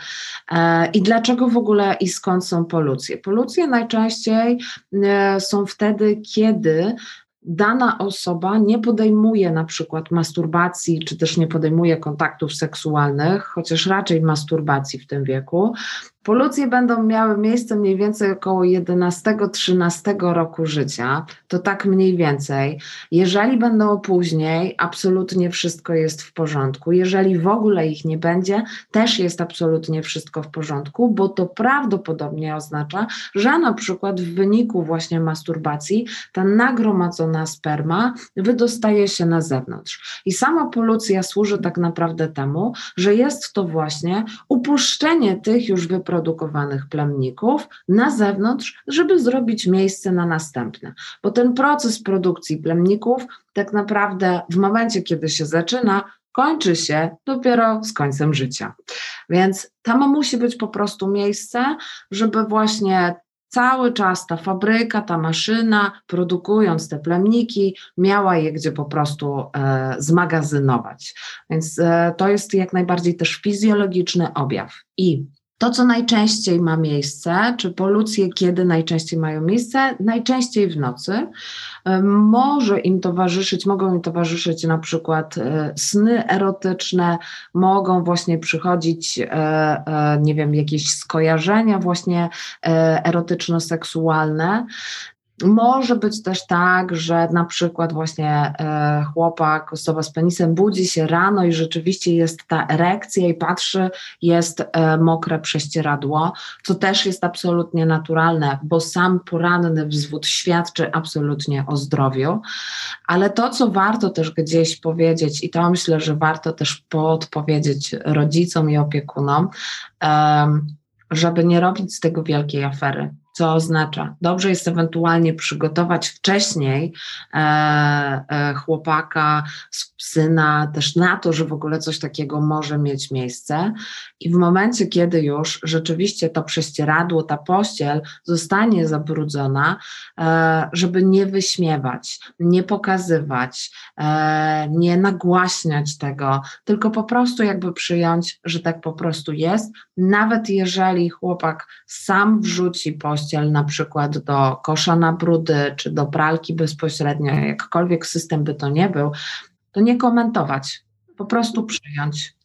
E, I dlaczego w ogóle i skąd są polucje? Polucje najczęściej e, są wtedy, kiedy dana osoba nie podejmuje na przykład masturbacji, czy też nie podejmuje kontaktów seksualnych, chociaż raczej masturbacji w tym wieku, Polucje będą miały miejsce mniej więcej około 11-13 roku życia, to tak mniej więcej. Jeżeli będą później, absolutnie wszystko jest w porządku. Jeżeli w ogóle ich nie będzie, też jest absolutnie wszystko w porządku, bo to prawdopodobnie oznacza, że na przykład w wyniku właśnie masturbacji ta nagromadzona sperma wydostaje się na zewnątrz. I sama polucja służy tak naprawdę temu, że jest to właśnie upuszczenie tych już wyprodukowanych wyprodukowanych plemników na zewnątrz, żeby zrobić miejsce na następne. Bo ten proces produkcji plemników tak naprawdę w momencie, kiedy się zaczyna, kończy się dopiero z końcem życia. Więc tam musi być po prostu miejsce, żeby właśnie cały czas ta fabryka, ta maszyna, produkując te plemniki, miała je gdzie po prostu e, zmagazynować. Więc e, to jest jak najbardziej też fizjologiczny objaw. I to, co najczęściej ma miejsce, czy polucje kiedy najczęściej mają miejsce? Najczęściej w nocy. E, może im towarzyszyć, mogą im towarzyszyć na przykład e, sny erotyczne, mogą właśnie przychodzić, e, nie wiem, jakieś skojarzenia właśnie erotyczno-seksualne. Może być też tak, że na przykład właśnie e, chłopak, osoba z penisem budzi się rano i rzeczywiście jest ta erekcja i patrzy, jest e, mokre prześcieradło, co też jest absolutnie naturalne, bo sam poranny wzwód świadczy absolutnie o zdrowiu. Ale to, co warto też gdzieś powiedzieć, i to myślę, że warto też podpowiedzieć rodzicom i opiekunom, żeby nie robić z tego wielkiej afery co oznacza, dobrze jest ewentualnie przygotować wcześniej e, e, chłopaka, syna też na to, że w ogóle coś takiego może mieć miejsce. I w momencie, kiedy już rzeczywiście to prześcieradło, ta pościel zostanie zabrudzona, e, żeby nie wyśmiewać, nie pokazywać, nie nagłaśniać tego, tylko po prostu jakby przyjąć, że tak po prostu jest, nawet jeżeli chłopak sam wrzuci pościel, pościel na przykład do kosza na brudy czy do pralki bezpośrednio, jakkolwiek system by to nie był, to nie komentować, po prostu przyjąć.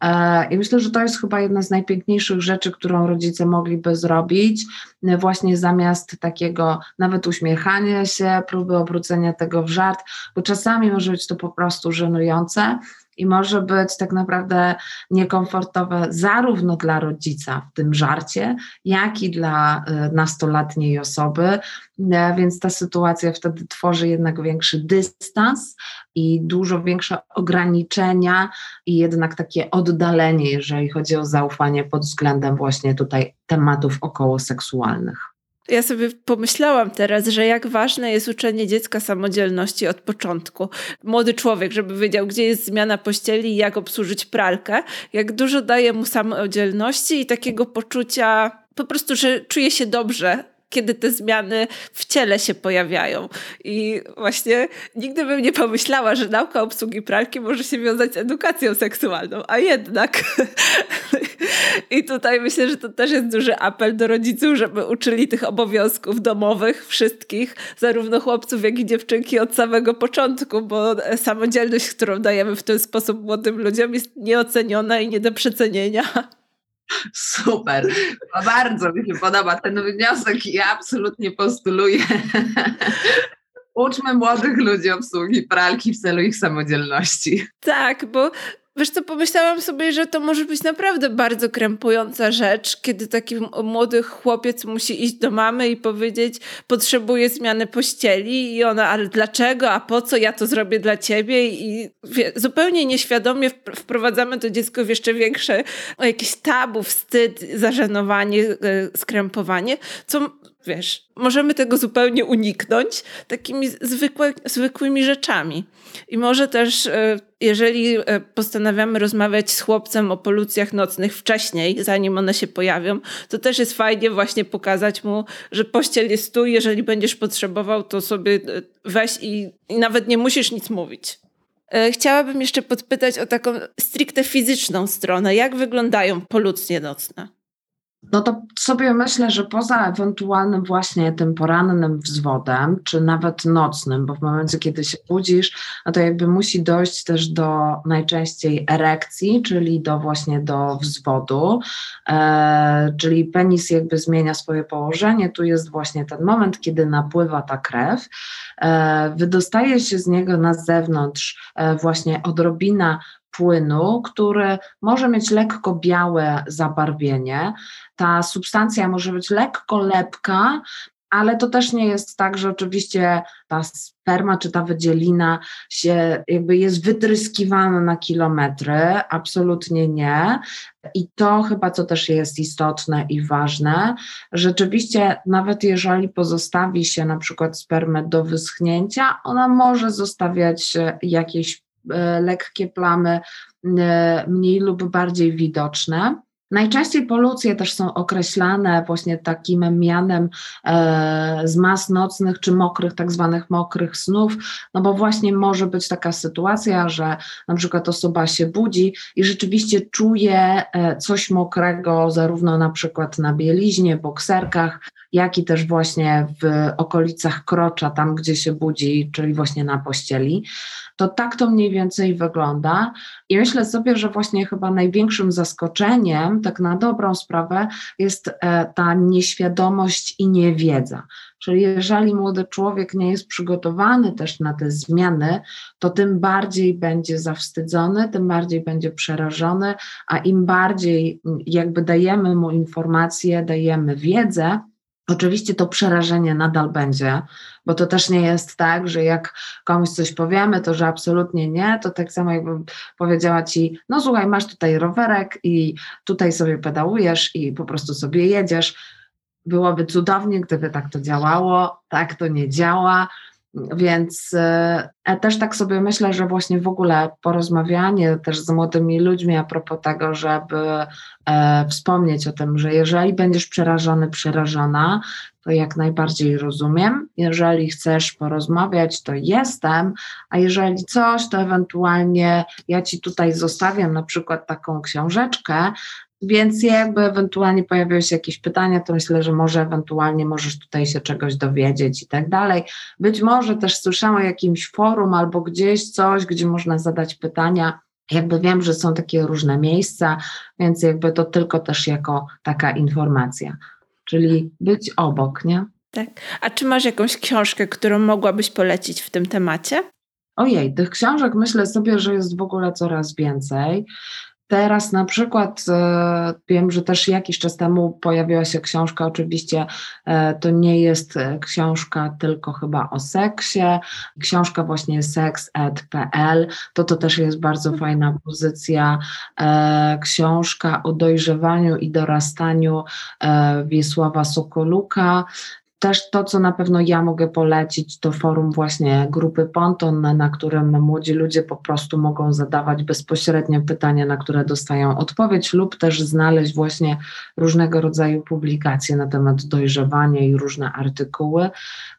E, I myślę, że to jest chyba jedna z najpiękniejszych rzeczy, którą rodzice mogliby zrobić, właśnie zamiast takiego nawet uśmiechania się, próby obrócenia tego w żart, bo czasami może być to po prostu żenujące i może być tak naprawdę niekomfortowe zarówno dla rodzica w tym żarcie, jak i dla y, nastoletniej osoby, e, więc ta sytuacja wtedy tworzy jednak większy dystans i dużo większe ograniczenia i jednak takie oddalenie, jeżeli chodzi o zaufanie pod względem właśnie tutaj tematów okołoseksualnych. Ja sobie pomyślałam teraz, że jak ważne jest uczenie dziecka samodzielności od początku. Młody człowiek, żeby wiedział, gdzie jest zmiana pościeli i jak obsłużyć pralkę, jak dużo daje mu samodzielności i takiego poczucia po prostu, że czuje się dobrze kiedy te zmiany w ciele się pojawiają. I właśnie nigdy bym nie pomyślała, że nauka obsługi pralki może się wiązać z edukacją seksualną, a jednak. (laughs) I tutaj myślę, że to też jest duży apel do rodziców, żeby uczyli tych obowiązków domowych wszystkich, zarówno chłopców, jak i dziewczynki od samego początku, bo samodzielność, którą dajemy w ten sposób młodym ludziom jest nieoceniona i nie do przecenienia. Super. Bardzo mi się podoba ten wniosek i ja absolutnie postuluję. Uczmy młodych ludzi obsługi pralki w celu ich samodzielności. Tak, bo Wiesz co, pomyślałam sobie, że to może być naprawdę bardzo krępująca rzecz, kiedy taki młody chłopiec musi iść do mamy i powiedzieć, potrzebuję zmiany pościeli i ona, ale dlaczego, a po co, ja to zrobię dla ciebie? I wie, zupełnie nieświadomie wprowadzamy to dziecko w jeszcze większe jakieś tabu, wstyd, zażenowanie, e, skrępowanie, co wiesz, możemy tego zupełnie uniknąć takimi zwykłymi rzeczami. I może też, e, jeżeli e, postanawiamy rozmawiać z chłopcem o polucjach nocnych wcześniej, zanim one się pojawią, to też jest fajnie właśnie pokazać mu, że pościel jest tu, jeżeli będziesz potrzebował, to sobie e, weź i, i nawet nie musisz nic mówić. Chciałabym jeszcze podpytać o taką stricte fizyczną stronę. Jak wyglądają polucje nocne? No to sobie myślę, że poza ewentualnym właśnie tym porannym wzwodem, czy nawet nocnym, bo w momencie, kiedy się budzisz, no to jakby musi dojść też do najczęściej erekcji, czyli do właśnie do wzwodu, e, czyli penis jakby zmienia swoje położenie, tu jest właśnie ten moment, kiedy napływa ta krew, e, wydostaje się z niego na zewnątrz e, właśnie odrobina płynu, który może mieć lekko białe zabarwienie. Ta substancja może być lekko lepka, ale to też nie jest tak, że oczywiście ta sperma czy ta wydzielina się jakby jest wytryskiwana na kilometry, absolutnie nie. I to chyba co też jest istotne i ważne, rzeczywiście nawet jeżeli pozostawi się na przykład spermę do wyschnięcia, ona może zostawiać jakieś lekkie plamy, e, mniej lub bardziej widoczne. Najczęściej polucje też są określane właśnie takim mianem e, z mas nocnych czy mokrych, tak zwanych mokrych snów, no bo właśnie może być taka sytuacja, że na przykład osoba się budzi i rzeczywiście czuje e, coś mokrego, zarówno na przykład na bieliźnie, bokserkach, jak i też właśnie w okolicach krocza, tam gdzie się budzi, czyli właśnie na pościeli. To tak to mniej więcej wygląda. I myślę sobie, że właśnie chyba największym zaskoczeniem, tak na dobrą sprawę, jest e, ta nieświadomość i niewiedza. Czyli jeżeli młody człowiek nie jest przygotowany też na te zmiany, to tym bardziej będzie zawstydzony, tym bardziej będzie przerażony, a im bardziej jakby dajemy mu informacje, dajemy wiedzę, Oczywiście to przerażenie nadal będzie, bo to też nie jest tak, że jak komuś coś powiemy, to że absolutnie nie, to tak samo jakbym powiedziała ci, no słuchaj, masz tutaj rowerek i tutaj sobie pedałujesz i po prostu sobie jedziesz. Byłoby cudownie, gdyby tak to działało, tak to nie działa. Więc e, też tak sobie myślę, że właśnie w ogóle porozmawianie też z młodymi ludźmi a propos tego, żeby e, wspomnieć o tym, że jeżeli będziesz przerażony, przerażona, to jak najbardziej rozumiem. Jeżeli chcesz porozmawiać, to jestem, a jeżeli coś, to ewentualnie ja ci tutaj zostawiam na przykład taką książeczkę, więc jakby ewentualnie pojawiają się jakieś pytania, to myślę, że może ewentualnie możesz tutaj się czegoś dowiedzieć i tak dalej. Być może też słyszałam o jakimś forum albo gdzieś coś, gdzie można zadać pytania. Jakby wiem, że są takie różne miejsca, więc jakby to tylko też jako taka informacja. Czyli być obok, nie? Tak. A czy masz jakąś książkę, którą mogłabyś polecić w tym temacie? Ojej, tych książek myślę sobie, że jest w ogóle coraz więcej. Teraz na przykład e, wiem, że też jakiś czas temu pojawiła się książka, oczywiście e, to nie jest e, książka tylko chyba o seksie, książka właśnie sex.pl, to to też jest bardzo fajna pozycja, książka o dojrzewaniu i dorastaniu Wiesława Sokoluka, też to, co na pewno ja mogę polecić, to forum właśnie grupy Ponton, na którym młodzi ludzie po prostu mogą zadawać bezpośrednie pytania, na które dostają odpowiedź, lub też znaleźć właśnie różnego rodzaju publikacje na temat dojrzewania i różne artykuły.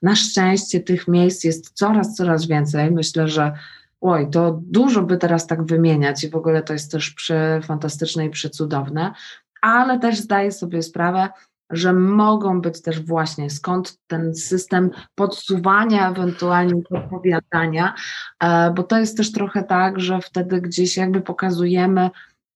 Na szczęście tych miejsc jest coraz, coraz więcej. Myślę, że oj, to dużo by teraz tak wymieniać i w ogóle to jest też przefantastyczne i przecudowne, ale też zdaję sobie sprawę, że mogą być też właśnie skąd ten system podsuwania, ewentualnie podpowiadania, e, bo to jest też trochę tak, że wtedy gdzieś jakby pokazujemy,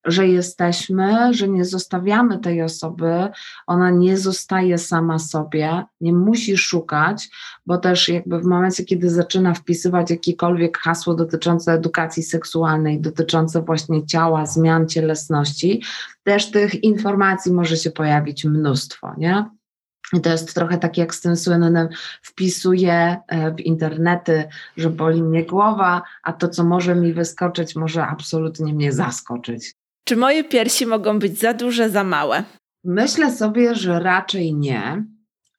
że jesteśmy, że nie zostawiamy tej osoby, ona nie zostaje sama sobie, nie musi szukać, bo też jakby w momencie, kiedy zaczyna wpisywać jakiekolwiek hasło dotyczące edukacji seksualnej, dotyczące właśnie ciała, zmian cielesności, też tych informacji może się pojawić mnóstwo, nie? I to jest trochę tak jak z tym słynnym wpisuję e, w internety, że boli mnie głowa, a to, co może mi wyskoczyć, może absolutnie mnie zaskoczyć. Czy moje piersi mogą być za duże, za małe? Myślę sobie, że raczej nie.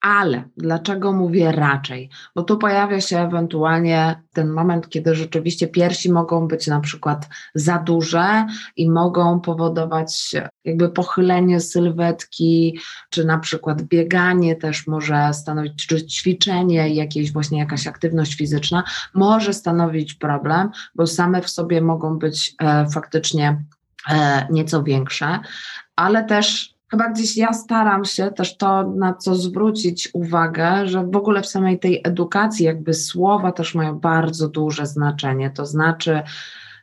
Ale dlaczego mówię raczej? Bo tu pojawia się ewentualnie ten moment, kiedy rzeczywiście piersi mogą być na przykład za duże i mogą powodować jakby pochylenie sylwetki, czy na przykład bieganie też może stanowić, czy ćwiczenie, jakieś właśnie jakaś aktywność fizyczna może stanowić problem, bo same w sobie mogą być e, faktycznie e, nieco większe, ale też chyba gdzieś ja staram się też to, na co zwrócić uwagę, że w ogóle w samej tej edukacji jakby słowa też mają bardzo duże znaczenie. To znaczy,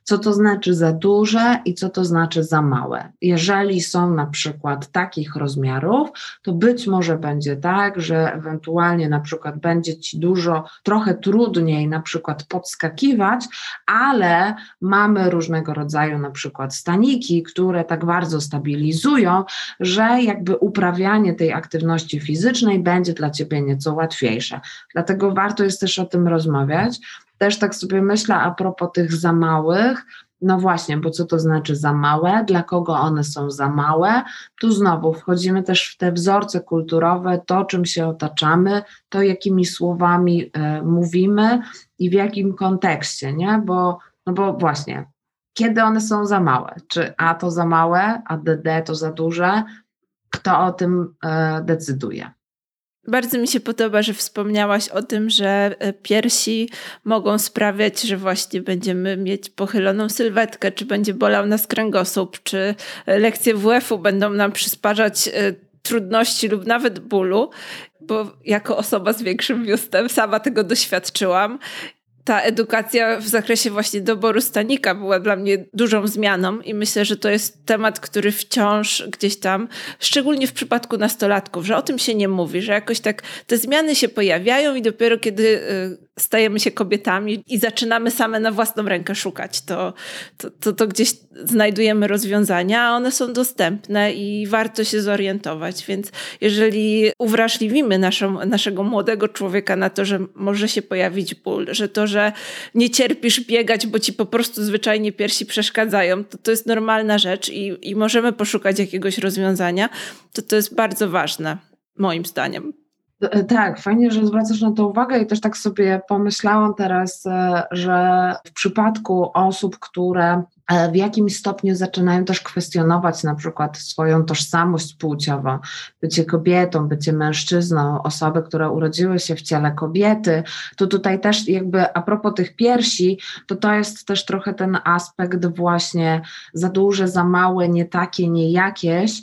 co to znaczy za duże i co to znaczy za małe. Jeżeli są na przykład takich rozmiarów, to być może będzie tak, że ewentualnie na przykład będzie ci dużo, trochę trudniej na przykład podskakiwać, ale mamy różnego rodzaju na przykład staniki, które tak bardzo stabilizują, że jakby uprawianie tej aktywności fizycznej będzie dla ciebie nieco łatwiejsze. Dlatego warto jest też o tym rozmawiać też tak sobie myślę a propos tych za małych, no właśnie, bo co to znaczy za małe, dla kogo one są za małe? Tu znowu wchodzimy też w te wzorce kulturowe, to czym się otaczamy, to jakimi słowami y, mówimy i w jakim kontekście, nie? Bo, no bo właśnie, kiedy one są za małe? Czy A to za małe, a DD to za duże? Kto o tym y, decyduje? Bardzo mi się podoba, że wspomniałaś o tym, że e, piersi mogą sprawiać, że właśnie będziemy mieć pochyloną sylwetkę, czy będzie bolał nas kręgosłup, czy e, lekcje WF-u będą nam przysparzać e, trudności lub nawet bólu, bo jako osoba z większym biustem sama tego doświadczyłam ta edukacja w zakresie właśnie doboru stanika była dla mnie dużą zmianą i myślę, że to jest temat, który wciąż gdzieś tam, szczególnie w przypadku nastolatków, że o tym się nie mówi, że jakoś tak te zmiany się pojawiają i dopiero kiedy y, stajemy się kobietami i zaczynamy same na własną rękę szukać, to, to, to, to gdzieś znajdujemy rozwiązania, a one są dostępne i warto się zorientować. Więc jeżeli uwrażliwimy naszą, naszego młodego człowieka na to, że może się pojawić ból, że to, że nie cierpisz biegać, bo ci po prostu zwyczajnie piersi przeszkadzają, to to jest normalna rzecz i, i możemy poszukać jakiegoś rozwiązania, to to jest bardzo ważne, moim zdaniem. E, tak, fajnie, że zwracasz na to uwagę i też tak sobie pomyślałam teraz, e, że w przypadku osób, które w jakimś stopniu zaczynają też kwestionować na przykład swoją tożsamość płciową, bycie kobietą, bycie mężczyzną, osoby, które urodziły się w ciele kobiety, to tutaj też jakby a propos tych piersi, to to jest też trochę ten aspekt właśnie za duże, za małe, nie takie, nie jakieś,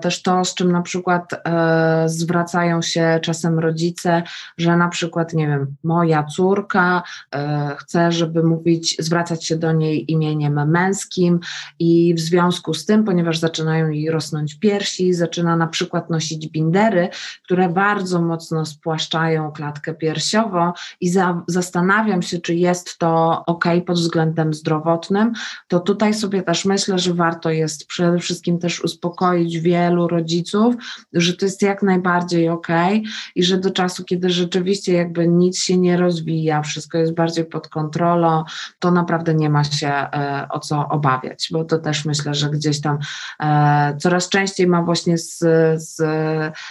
też to, z czym na przykład e, zwracają się czasem rodzice, że na przykład, nie wiem, moja córka e, chce, żeby mówić, zwracać się do niej imieniem męskim i w związku z tym, ponieważ zaczynają jej rosnąć piersi, zaczyna na przykład nosić bindery, które bardzo mocno spłaszczają klatkę piersiową i za, zastanawiam się, czy jest to ok pod względem zdrowotnym, to tutaj sobie też myślę, że warto jest przede wszystkim też uspokoić uspokoić wielu rodziców, że to jest jak najbardziej ok i że do czasu, kiedy rzeczywiście jakby nic się nie rozwija, wszystko jest bardziej pod kontrolą, to naprawdę nie ma się e, o co obawiać, bo to też myślę, że gdzieś tam e, coraz częściej ma właśnie z, z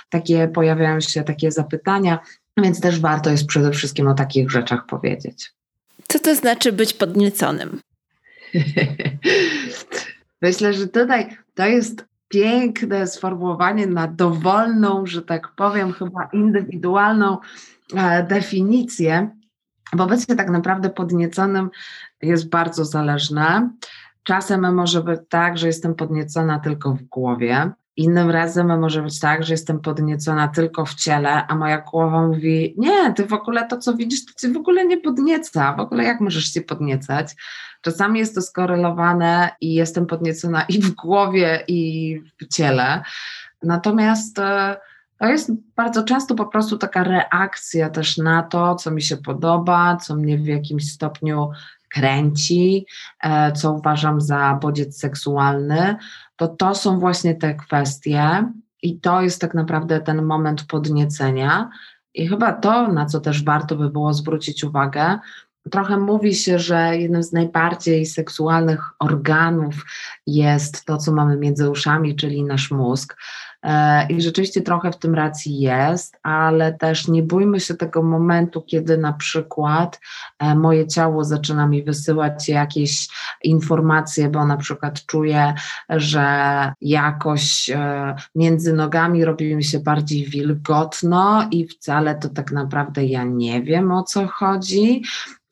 takie, pojawiają się takie zapytania, więc też warto jest przede wszystkim o takich rzeczach powiedzieć. Co to znaczy być podnieconym? (laughs) Myślę, że tutaj to jest piękne sformułowanie na dowolną, że tak powiem, chyba indywidualną e, definicję. Bo obecnie tak naprawdę podnieconym jest bardzo zależne. Czasem może być tak, że jestem podniecona tylko w głowie. Innym razem może być tak, że jestem podniecona tylko w ciele, a moja głowa mówi: Nie, ty w ogóle to, co widzisz, to cię w ogóle nie podnieca. W ogóle jak możesz się podniecać? Czasami jest to skorelowane i jestem podniecona i w głowie, i w ciele. Natomiast e, to jest bardzo często po prostu taka reakcja też na to, co mi się podoba, co mnie w jakimś stopniu kręci, e, co uważam za bodziec seksualny, to to są właśnie te kwestie i to jest tak naprawdę ten moment podniecenia. I chyba to, na co też warto by było zwrócić uwagę, Trochę mówi się, że jednym z najbardziej seksualnych organów jest to, co mamy między uszami, czyli nasz mózg. E, I rzeczywiście trochę w tym racji jest, ale też nie bójmy się tego momentu, kiedy na przykład e, moje ciało zaczyna mi wysyłać jakieś informacje, bo na przykład czuję, że jakoś e, między nogami robi mi się bardziej wilgotno i wcale to tak naprawdę ja nie wiem o co chodzi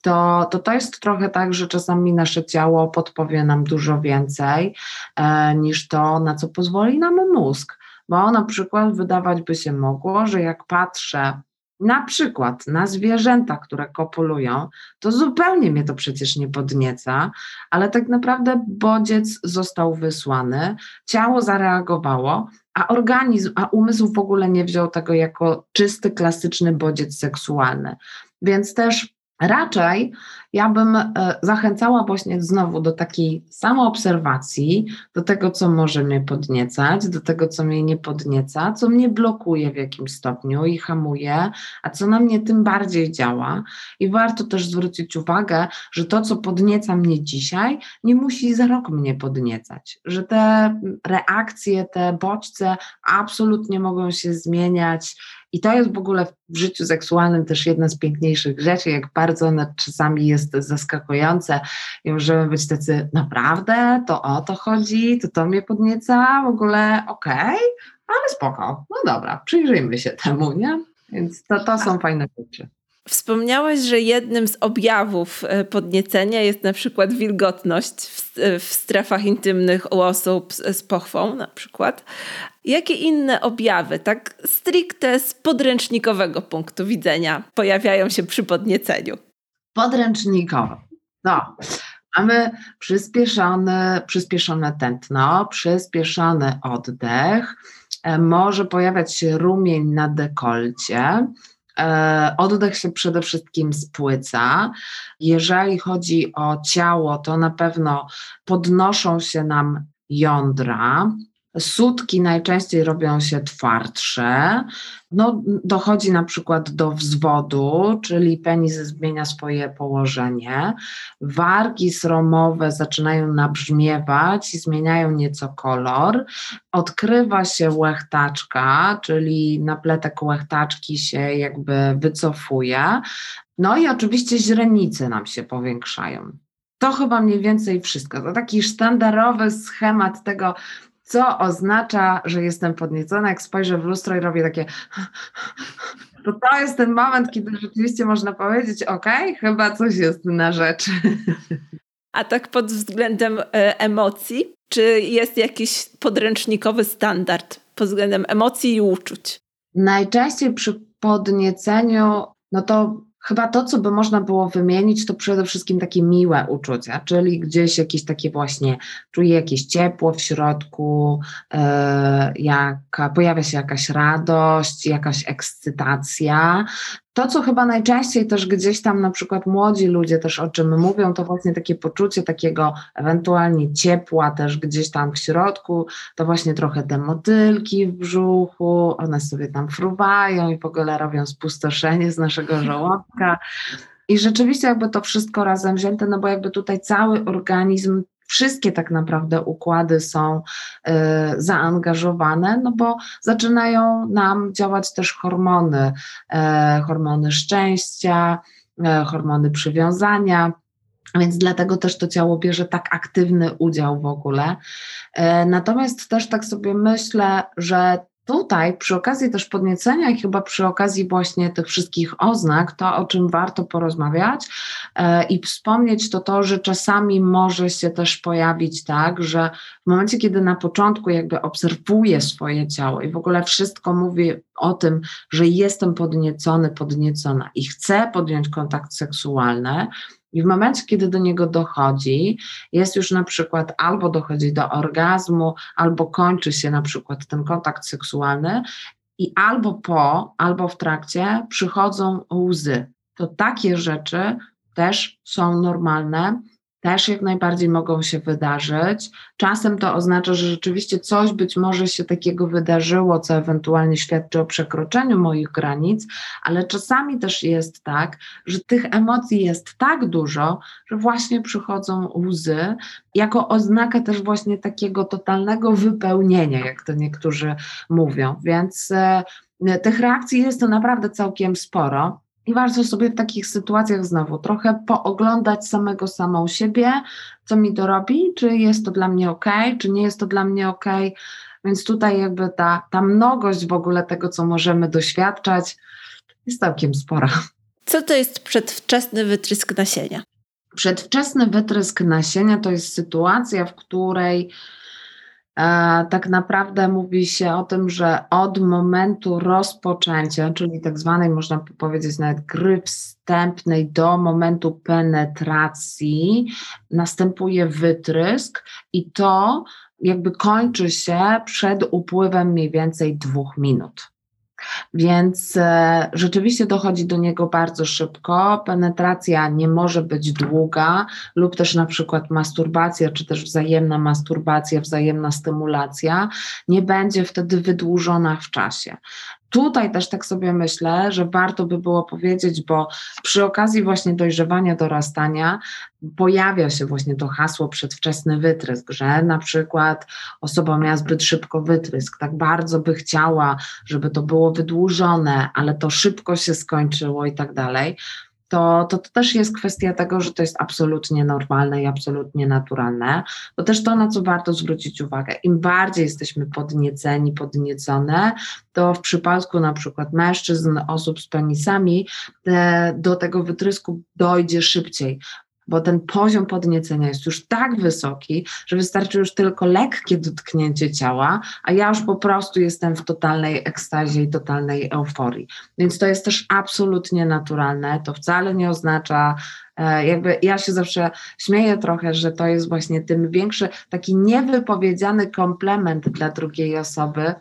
to, to to jest trochę tak, że czasami nasze ciało podpowie nam dużo więcej e, niż to, na co pozwoli nam mózg. Bo na przykład wydawać by się mogło, że jak patrzę na przykład na zwierzęta, które kopulują, to zupełnie mnie to przecież nie podnieca, ale tak naprawdę bodziec został wysłany, ciało zareagowało, a organizm, a umysł w ogóle nie wziął tego jako czysty, klasyczny bodziec seksualny. Więc też Raczej ja bym e, zachęcała właśnie znowu do takiej samoobserwacji, do tego, co może mnie podniecać, do tego, co mnie nie podnieca, co mnie blokuje w jakimś stopniu i hamuje, a co na mnie tym bardziej działa. I warto też zwrócić uwagę, że to, co podnieca mnie dzisiaj, nie musi za rok mnie podniecać, że te reakcje, te bodźce absolutnie mogą się zmieniać i to jest w ogóle w życiu seksualnym też jedna z piękniejszych rzeczy, jak bardzo czasami jest zaskakujące. I możemy być tacy, naprawdę, to o to chodzi, to to mnie podnieca, w ogóle okej, okay, ale spoko, no dobra, przyjrzyjmy się temu, nie? Więc to, to są fajne rzeczy. Wspomniałaś, że jednym z objawów e, podniecenia jest na przykład wilgotność w, e, w strefach intymnych u osób z, z pochwą na przykład. Jakie inne objawy, tak stricte z podręcznikowego punktu widzenia, pojawiają się przy podnieceniu? Podręcznikowo. No, mamy przyspieszone, przyspieszone tętno, przyspieszony oddech, e, może pojawiać się rumień na dekolcie, oddech się przede wszystkim spłyca. Jeżeli chodzi o ciało, to na pewno podnoszą się nam jądra, Sutki najczęściej robią się twardsze. No, dochodzi na przykład do wzwodu, czyli penis zmienia swoje położenie. Wargi sromowe zaczynają nabrzmiewać i zmieniają nieco kolor. Odkrywa się łechtaczka, czyli napletek łechtaczki się jakby wycofuje. No i oczywiście źrenice nam się powiększają. To chyba mniej więcej wszystko. To taki sztandarowy schemat tego, co oznacza, że jestem podniecona, jak spojrzę w lustro i robię takie (laughs) to to jest ten moment, kiedy rzeczywiście można powiedzieć, ok, chyba coś jest na rzeczy. A tak pod względem e, emocji, czy jest jakiś podręcznikowy standard pod względem emocji i uczuć? Najczęściej przy podnieceniu, no to Chyba to, co by można było wymienić, to przede wszystkim takie miłe uczucia, czyli gdzieś jakieś takie właśnie, czuję jakieś ciepło w środku, yy, jaka, pojawia się jakaś radość, jakaś ekscytacja, to, co chyba najczęściej też gdzieś tam na przykład młodzi ludzie też o czym mówią, to właśnie takie poczucie takiego ewentualnie ciepła też gdzieś tam w środku, to właśnie trochę te motylki w brzuchu, one sobie tam fruwają i w ogóle robią spustoszenie z naszego (laughs) żołądka. I rzeczywiście jakby to wszystko razem wzięte, no bo jakby tutaj cały organizm wszystkie tak naprawdę układy są y, zaangażowane, no bo zaczynają nam działać też hormony, y, hormony szczęścia, y, hormony przywiązania. Więc dlatego też to ciało bierze tak aktywny udział w ogóle. Natomiast też tak sobie myślę, że Tutaj przy okazji też podniecenia i chyba przy okazji właśnie tych wszystkich oznak, to o czym warto porozmawiać e, i wspomnieć, to to, że czasami może się też pojawić tak, że w momencie, kiedy na początku jakby obserwuję swoje ciało i w ogóle wszystko mówię o tym, że jestem podniecony, podniecona i chcę podjąć kontakt seksualny, i w momencie, kiedy do niego dochodzi, jest już na przykład albo dochodzi do orgazmu, albo kończy się na przykład ten kontakt seksualny, i albo po, albo w trakcie przychodzą łzy. To takie rzeczy też są normalne też jak najbardziej mogą się wydarzyć. Czasem to oznacza, że rzeczywiście coś być może się takiego wydarzyło, co ewentualnie świadczy o przekroczeniu moich granic, ale czasami też jest tak, że tych emocji jest tak dużo, że właśnie przychodzą łzy, jako oznaka też właśnie takiego totalnego wypełnienia, jak to niektórzy mówią. Więc e, tych reakcji jest to naprawdę całkiem sporo. I warto sobie w takich sytuacjach znowu trochę pooglądać samego samą siebie, co mi to robi, czy jest to dla mnie ok, czy nie jest to dla mnie ok. Więc tutaj jakby ta, ta mnogość w ogóle tego, co możemy doświadczać, jest całkiem spora. Co to jest przedwczesny wytrysk nasienia? Przedwczesny wytrysk nasienia to jest sytuacja, w której tak naprawdę mówi się o tym, że od momentu rozpoczęcia, czyli tak zwanej, można powiedzieć, nawet gry wstępnej do momentu penetracji, następuje wytrysk i to jakby kończy się przed upływem mniej więcej dwóch minut. Więc e, rzeczywiście dochodzi do niego bardzo szybko. Penetracja nie może być długa, lub też na przykład masturbacja, czy też wzajemna masturbacja, wzajemna stymulacja nie będzie wtedy wydłużona w czasie. Tutaj też tak sobie myślę, że warto by było powiedzieć, bo przy okazji właśnie dojrzewania, dorastania pojawia się właśnie to hasło przedwczesny wytrysk, że na przykład osoba miała zbyt szybko wytrysk, tak bardzo by chciała, żeby to było wydłużone, ale to szybko się skończyło i tak dalej to, to, to też jest kwestia tego, że to jest absolutnie normalne i absolutnie naturalne. To też to, na co warto zwrócić uwagę. Im bardziej jesteśmy podnieceni, podniecone, to w przypadku na przykład mężczyzn, osób z penisami, do tego wytrysku dojdzie szybciej, bo ten poziom podniecenia jest już tak wysoki, że wystarczy już tylko lekkie dotknięcie ciała, a ja już po prostu jestem w totalnej ekstazie i totalnej euforii. Więc to jest też absolutnie naturalne. To wcale nie oznacza, e, jakby ja się zawsze śmieję trochę, że to jest właśnie tym większy, taki niewypowiedziany komplement dla drugiej osoby,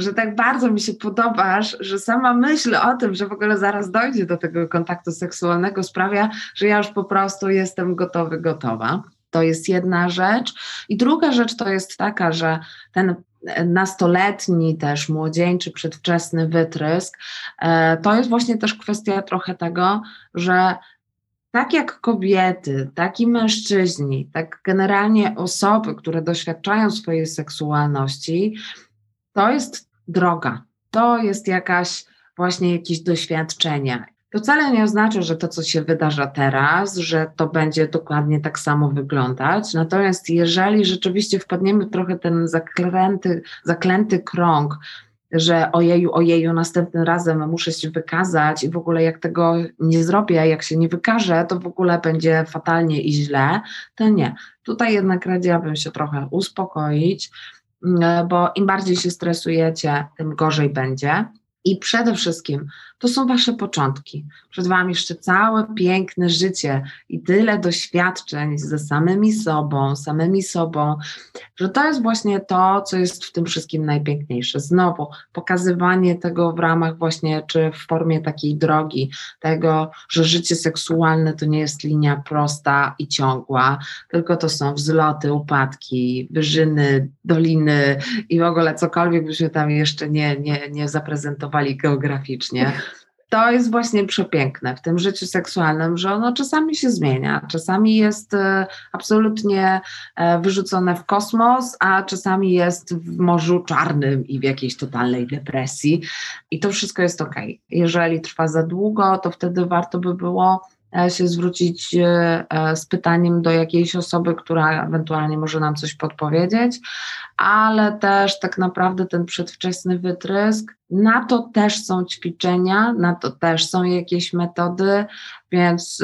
że tak bardzo mi się podobasz, że sama myśl o tym, że w ogóle zaraz dojdzie do tego kontaktu seksualnego, sprawia, że ja już po prostu jestem gotowy, gotowa. To jest jedna rzecz. I druga rzecz to jest taka, że ten nastoletni, też młodzieńczy, przedwczesny wytrysk, e, to jest właśnie też kwestia trochę tego, że tak jak kobiety, tak i mężczyźni, tak generalnie osoby, które doświadczają swojej seksualności, to jest droga, to jest jakaś właśnie jakieś doświadczenie. To wcale nie oznacza, że to, co się wydarza teraz, że to będzie dokładnie tak samo wyglądać. Natomiast jeżeli rzeczywiście wpadniemy trochę ten zaklęty, zaklęty krąg, że ojeju, ojeju, następnym razem muszę się wykazać i w ogóle jak tego nie zrobię, jak się nie wykażę, to w ogóle będzie fatalnie i źle, to nie. Tutaj jednak radziłabym się trochę uspokoić, bo im bardziej się stresujecie, tym gorzej będzie. I przede wszystkim to są Wasze początki. Przed Wami jeszcze całe piękne życie i tyle doświadczeń ze samymi sobą, samymi sobą, że to jest właśnie to, co jest w tym wszystkim najpiękniejsze. Znowu pokazywanie tego w ramach właśnie, czy w formie takiej drogi, tego, że życie seksualne to nie jest linia prosta i ciągła, tylko to są wzloty, upadki, wyżyny, doliny i w ogóle cokolwiek byśmy tam jeszcze nie, nie, nie zaprezentowali geograficznie to jest właśnie przepiękne w tym życiu seksualnym, że ono czasami się zmienia, czasami jest e, absolutnie e, wyrzucone w kosmos, a czasami jest w morzu czarnym i w jakiejś totalnej depresji. I to wszystko jest ok. Jeżeli trwa za długo, to wtedy warto by było się zwrócić e, e, z pytaniem do jakiejś osoby, która ewentualnie może nam coś podpowiedzieć, ale też tak naprawdę ten przedwczesny wytrysk, na to też są ćwiczenia, na to też są jakieś metody, więc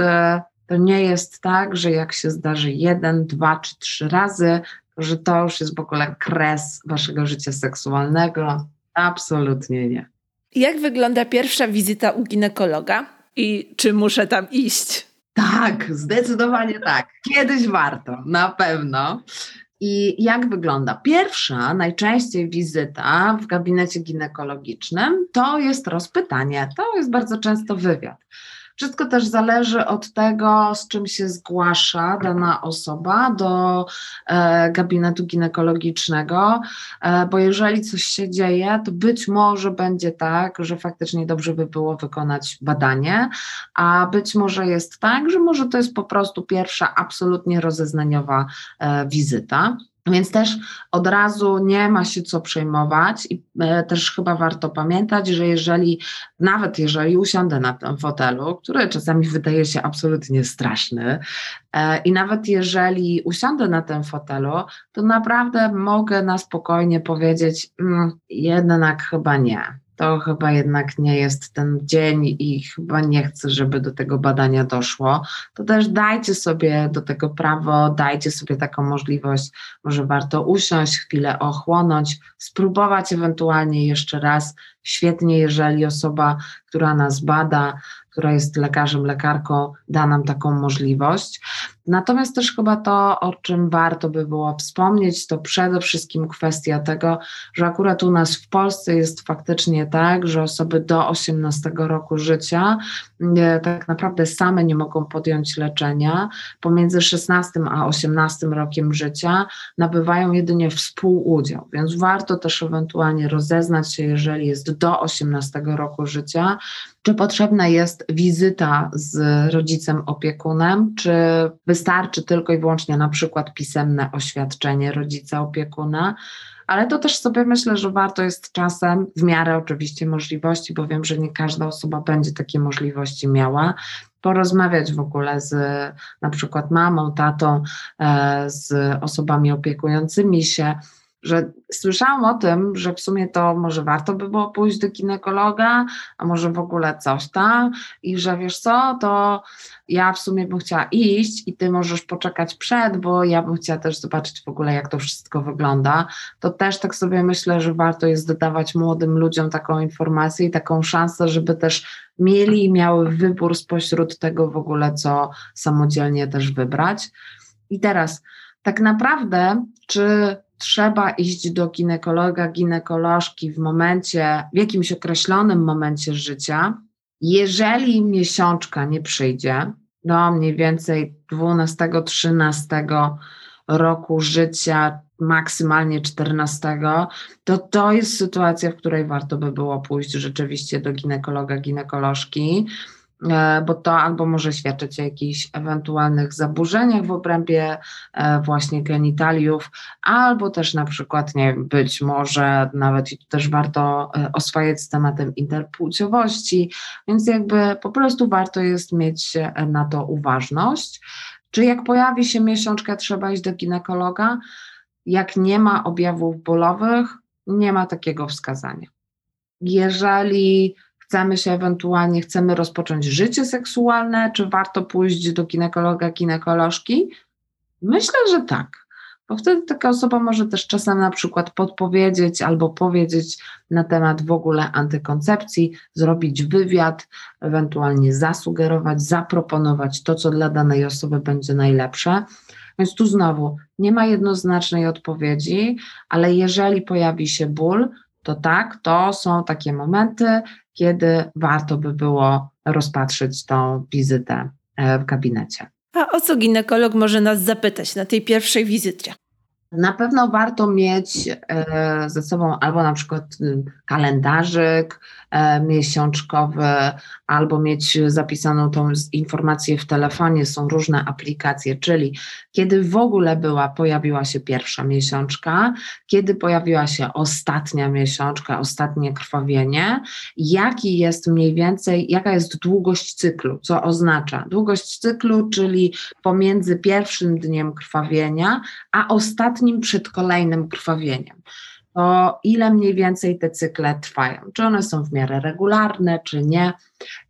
to nie jest tak, że jak się zdarzy jeden, dwa czy trzy razy, że to już jest w ogóle kres waszego życia seksualnego. Absolutnie nie. Jak wygląda pierwsza wizyta u ginekologa? I czy muszę tam iść? Tak, zdecydowanie tak. Kiedyś warto, na pewno. I jak wygląda? Pierwsza, najczęściej wizyta w gabinecie ginekologicznym to jest rozpytanie, to jest bardzo często wywiad. Wszystko też zależy od tego, z czym się zgłasza dana osoba do e, gabinetu ginekologicznego, e, bo jeżeli coś się dzieje, to być może będzie tak, że faktycznie dobrze by było wykonać badanie, a być może jest tak, że może to jest po prostu pierwsza absolutnie rozeznaniowa e, wizyta. Więc też od razu nie ma się co przejmować i e, też chyba warto pamiętać, że jeżeli, nawet jeżeli usiądę na tym fotelu, który czasami wydaje się absolutnie straszny, e, i nawet jeżeli usiądę na tym fotelu, to naprawdę mogę na spokojnie powiedzieć, mm, jednak chyba nie to chyba jednak nie jest ten dzień i chyba nie chcę, żeby do tego badania doszło, to też dajcie sobie do tego prawo, dajcie sobie taką możliwość, może warto usiąść, chwilę ochłonąć, spróbować ewentualnie jeszcze raz. Świetnie, jeżeli osoba, która nas bada, która jest lekarzem, lekarką, da nam taką możliwość. Natomiast też chyba to, o czym warto by było wspomnieć, to przede wszystkim kwestia tego, że akurat u nas w Polsce jest faktycznie tak, że osoby do 18 roku życia tak naprawdę same nie mogą podjąć leczenia. Pomiędzy 16 a 18 rokiem życia nabywają jedynie współudział, więc warto też ewentualnie rozeznać się, jeżeli jest do 18 roku życia, czy potrzebna jest wizyta z rodzicem opiekunem, czy wystarczy tylko i wyłącznie na przykład pisemne oświadczenie rodzica opiekuna. Ale to też sobie myślę, że warto jest czasem, w miarę oczywiście możliwości, bo wiem, że nie każda osoba będzie takie możliwości miała, porozmawiać w ogóle z na przykład mamą, tatą, e, z osobami opiekującymi się, że słyszałam o tym, że w sumie to może warto by było pójść do ginekologa, a może w ogóle coś tam i że wiesz co, to ja w sumie bym chciała iść i ty możesz poczekać przed, bo ja bym chciała też zobaczyć w ogóle jak to wszystko wygląda. To też tak sobie myślę, że warto jest dodawać młodym ludziom taką informację i taką szansę, żeby też mieli i miały wybór spośród tego w ogóle, co samodzielnie też wybrać. I teraz tak naprawdę, czy trzeba iść do ginekologa, ginekolożki w momencie, w jakimś określonym momencie życia. Jeżeli miesiączka nie przyjdzie do mniej więcej 12-13 roku życia, maksymalnie 14, to to jest sytuacja, w której warto by było pójść rzeczywiście do ginekologa, ginekolożki bo to albo może świadczyć o jakichś ewentualnych zaburzeniach w obrębie e, właśnie genitaliów, albo też na przykład, nie być może nawet i tu też warto e, oswajać z tematem interpłciowości, więc jakby po prostu warto jest mieć na to uważność. Czy jak pojawi się miesiączka, trzeba iść do ginekologa? Jak nie ma objawów bólowych, nie ma takiego wskazania. Jeżeli chcemy się ewentualnie, chcemy rozpocząć życie seksualne, czy warto pójść do ginekologa, ginekolożki? Myślę, że tak. Bo wtedy taka osoba może też czasem na przykład podpowiedzieć albo powiedzieć na temat w ogóle antykoncepcji, zrobić wywiad, ewentualnie zasugerować, zaproponować to, co dla danej osoby będzie najlepsze. Więc tu znowu nie ma jednoznacznej odpowiedzi, ale jeżeli pojawi się ból, to tak, to są takie momenty, kiedy warto by było rozpatrzyć tą wizytę e, w gabinecie. A o co ginekolog może nas zapytać na tej pierwszej wizycie? Na pewno warto mieć e, ze sobą albo na przykład y, kalendarzyk e, miesiączkowy, albo mieć zapisaną tą informację w telefonie. Są różne aplikacje, czyli kiedy w ogóle była, pojawiła się pierwsza miesiączka, kiedy pojawiła się ostatnia miesiączka, ostatnie krwawienie, jaki jest mniej więcej, jaka jest długość cyklu, co oznacza długość cyklu, czyli pomiędzy pierwszym dniem krwawienia, a ostatnim przed kolejnym krwawieniem to ile mniej więcej te cykle trwają, czy one są w miarę regularne, czy nie,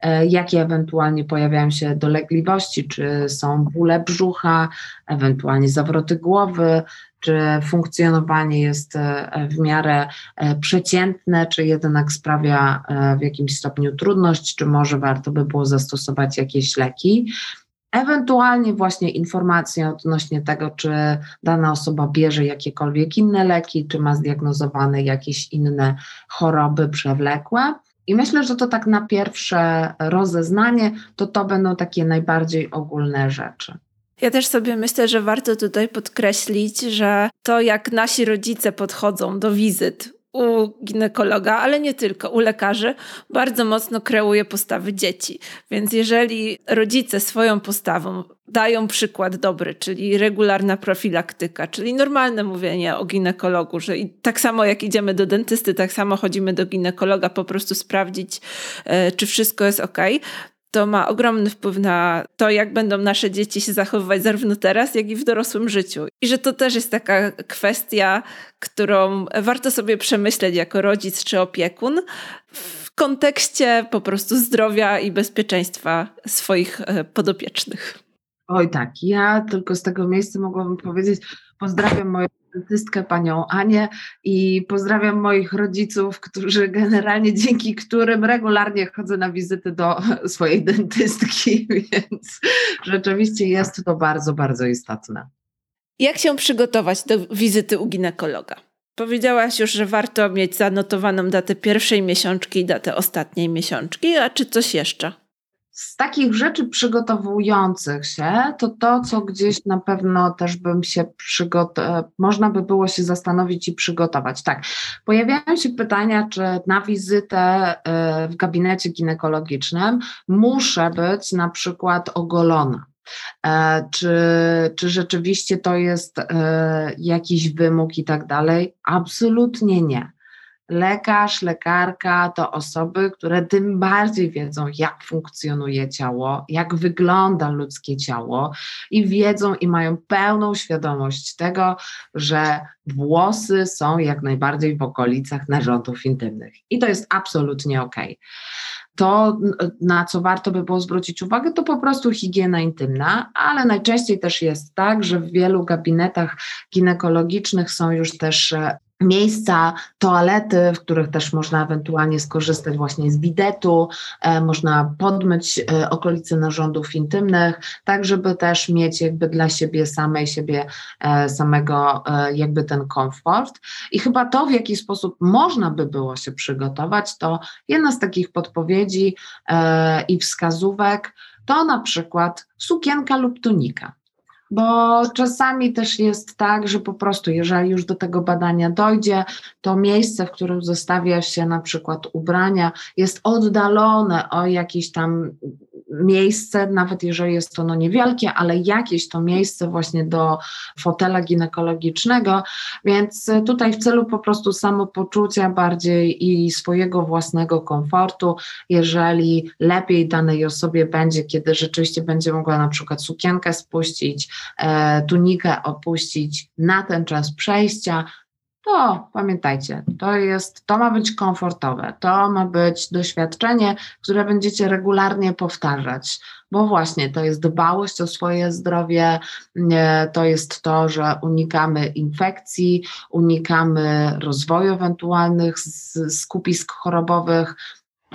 e, jakie ewentualnie pojawiają się dolegliwości, czy są bóle brzucha, ewentualnie zawroty głowy, czy funkcjonowanie jest e, w miarę e, przeciętne, czy jednak sprawia w jakimś stopniu trudność, czy może warto by było zastosować jakieś leki. Ewentualnie właśnie informacje odnośnie tego, czy dana osoba bierze jakiekolwiek inne leki, czy ma zdiagnozowane jakieś inne choroby przewlekłe. I myślę, że to tak na pierwsze rozeznanie, to to będą takie najbardziej ogólne rzeczy. Ja też sobie myślę, że warto tutaj podkreślić, że to jak nasi rodzice podchodzą do wizyt u ginekologa, ale nie tylko, u lekarzy, bardzo mocno kreuje postawy dzieci. Więc jeżeli rodzice swoją postawą dają przykład dobry, czyli regularna profilaktyka, czyli normalne mówienie o ginekologu, że tak samo jak idziemy do dentysty, tak samo chodzimy do ginekologa, po prostu sprawdzić, e, czy wszystko jest ok, to ma ogromny wpływ na to, jak będą nasze dzieci się zachowywać zarówno teraz, jak i w dorosłym życiu. I że to też jest taka kwestia, którą warto sobie przemyśleć jako rodzic czy opiekun w kontekście po prostu zdrowia i bezpieczeństwa swoich e, podopiecznych. Oj tak, ja tylko z tego miejsca mogłabym powiedzieć, pozdrawiam moją dentystkę, panią Anię i pozdrawiam moich rodziców, którzy generalnie dzięki którym regularnie chodzę na wizyty do (laughs) swojej dentystki, (laughs) więc rzeczywiście jest to bardzo, bardzo istotne. Jak się przygotować do wizyty u ginekologa? Powiedziałaś już, że warto mieć zanotowaną datę pierwszej miesiączki i datę ostatniej miesiączki, a czy coś jeszcze? Z takich rzeczy przygotowujących się, to to, co gdzieś na pewno też bym się przygotował, można by było się zastanowić i przygotować. Tak, pojawiają się pytania, czy na wizytę e, w gabinecie ginekologicznym muszę być na przykład ogolona. E, czy, czy rzeczywiście to jest e, jakiś wymóg i tak dalej? Absolutnie nie. Lekarz, lekarka to osoby, które tym bardziej wiedzą, jak funkcjonuje ciało, jak wygląda ludzkie ciało i wiedzą i mają pełną świadomość tego, że włosy są jak najbardziej w okolicach narządów intymnych. I to jest absolutnie ok. To, na co warto by było zwrócić uwagę, to po prostu higiena intymna, ale najczęściej też jest tak, że w wielu gabinetach ginekologicznych są już też e, miejsca, toalety, w których też można ewentualnie skorzystać właśnie z bidetu, e, można podmyć e, okolice narządów intymnych, tak żeby też mieć jakby dla siebie samej, siebie e, samego e, jakby ten komfort. I chyba to, w jaki sposób można by było się przygotować, to jedna z takich podpowiedzi e, i wskazówek to na przykład sukienka lub tunika bo czasami też jest tak, że po prostu, jeżeli już do tego badania dojdzie, to miejsce, w którym zostawia się na przykład ubrania, jest oddalone o jakiś tam miejsce, nawet jeżeli jest ono niewielkie, ale jakieś to miejsce właśnie do fotela ginekologicznego, więc tutaj w celu po prostu samopoczucia bardziej i swojego własnego komfortu, jeżeli lepiej danej osobie będzie, kiedy rzeczywiście będzie mogła na przykład sukienkę spuścić, e, tunikę opuścić na ten czas przejścia, to pamiętajcie, to jest, to ma być komfortowe, to ma być doświadczenie, które będziecie regularnie powtarzać, bo właśnie to jest dbałość o swoje zdrowie, to jest to, że unikamy infekcji, unikamy rozwoju ewentualnych skupisk chorobowych,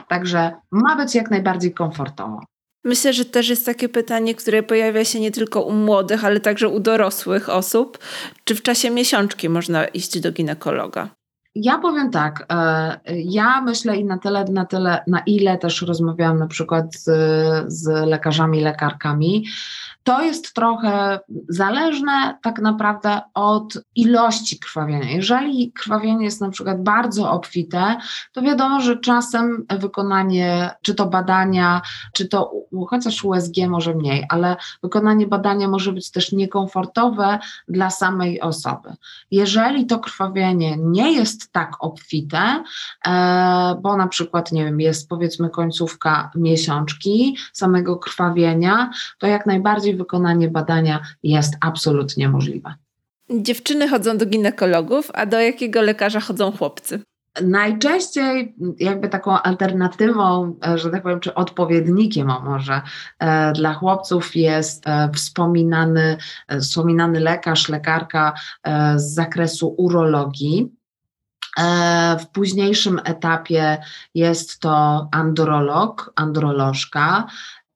także ma być jak najbardziej komfortowo. Myślę, że też jest takie pytanie, które pojawia się nie tylko u młodych, ale także u dorosłych osób. Czy w czasie miesiączki można iść do ginekologa? Ja powiem tak, e, ja myślę i na tyle, na tyle, na ile też rozmawiałam na przykład z, z lekarzami, lekarkami, to jest trochę zależne tak naprawdę od ilości krwawienia. Jeżeli krwawienie jest na przykład bardzo obfite, to wiadomo, że czasem wykonanie czy to badania, czy to chociaż USG może mniej, ale wykonanie badania może być też niekomfortowe dla samej osoby. Jeżeli to krwawienie nie jest tak obfite, e, bo na przykład, nie wiem, jest powiedzmy końcówka miesiączki samego krwawienia, to jak najbardziej wykonanie badania jest absolutnie możliwe. Dziewczyny chodzą do ginekologów, a do jakiego lekarza chodzą chłopcy? Najczęściej jakby taką alternatywą, e, że tak powiem, czy odpowiednikiem a może e, dla chłopców jest wspominany, wspominany lekarz, lekarka z zakresu urologii. E, w późniejszym etapie jest to androlog, androlożka,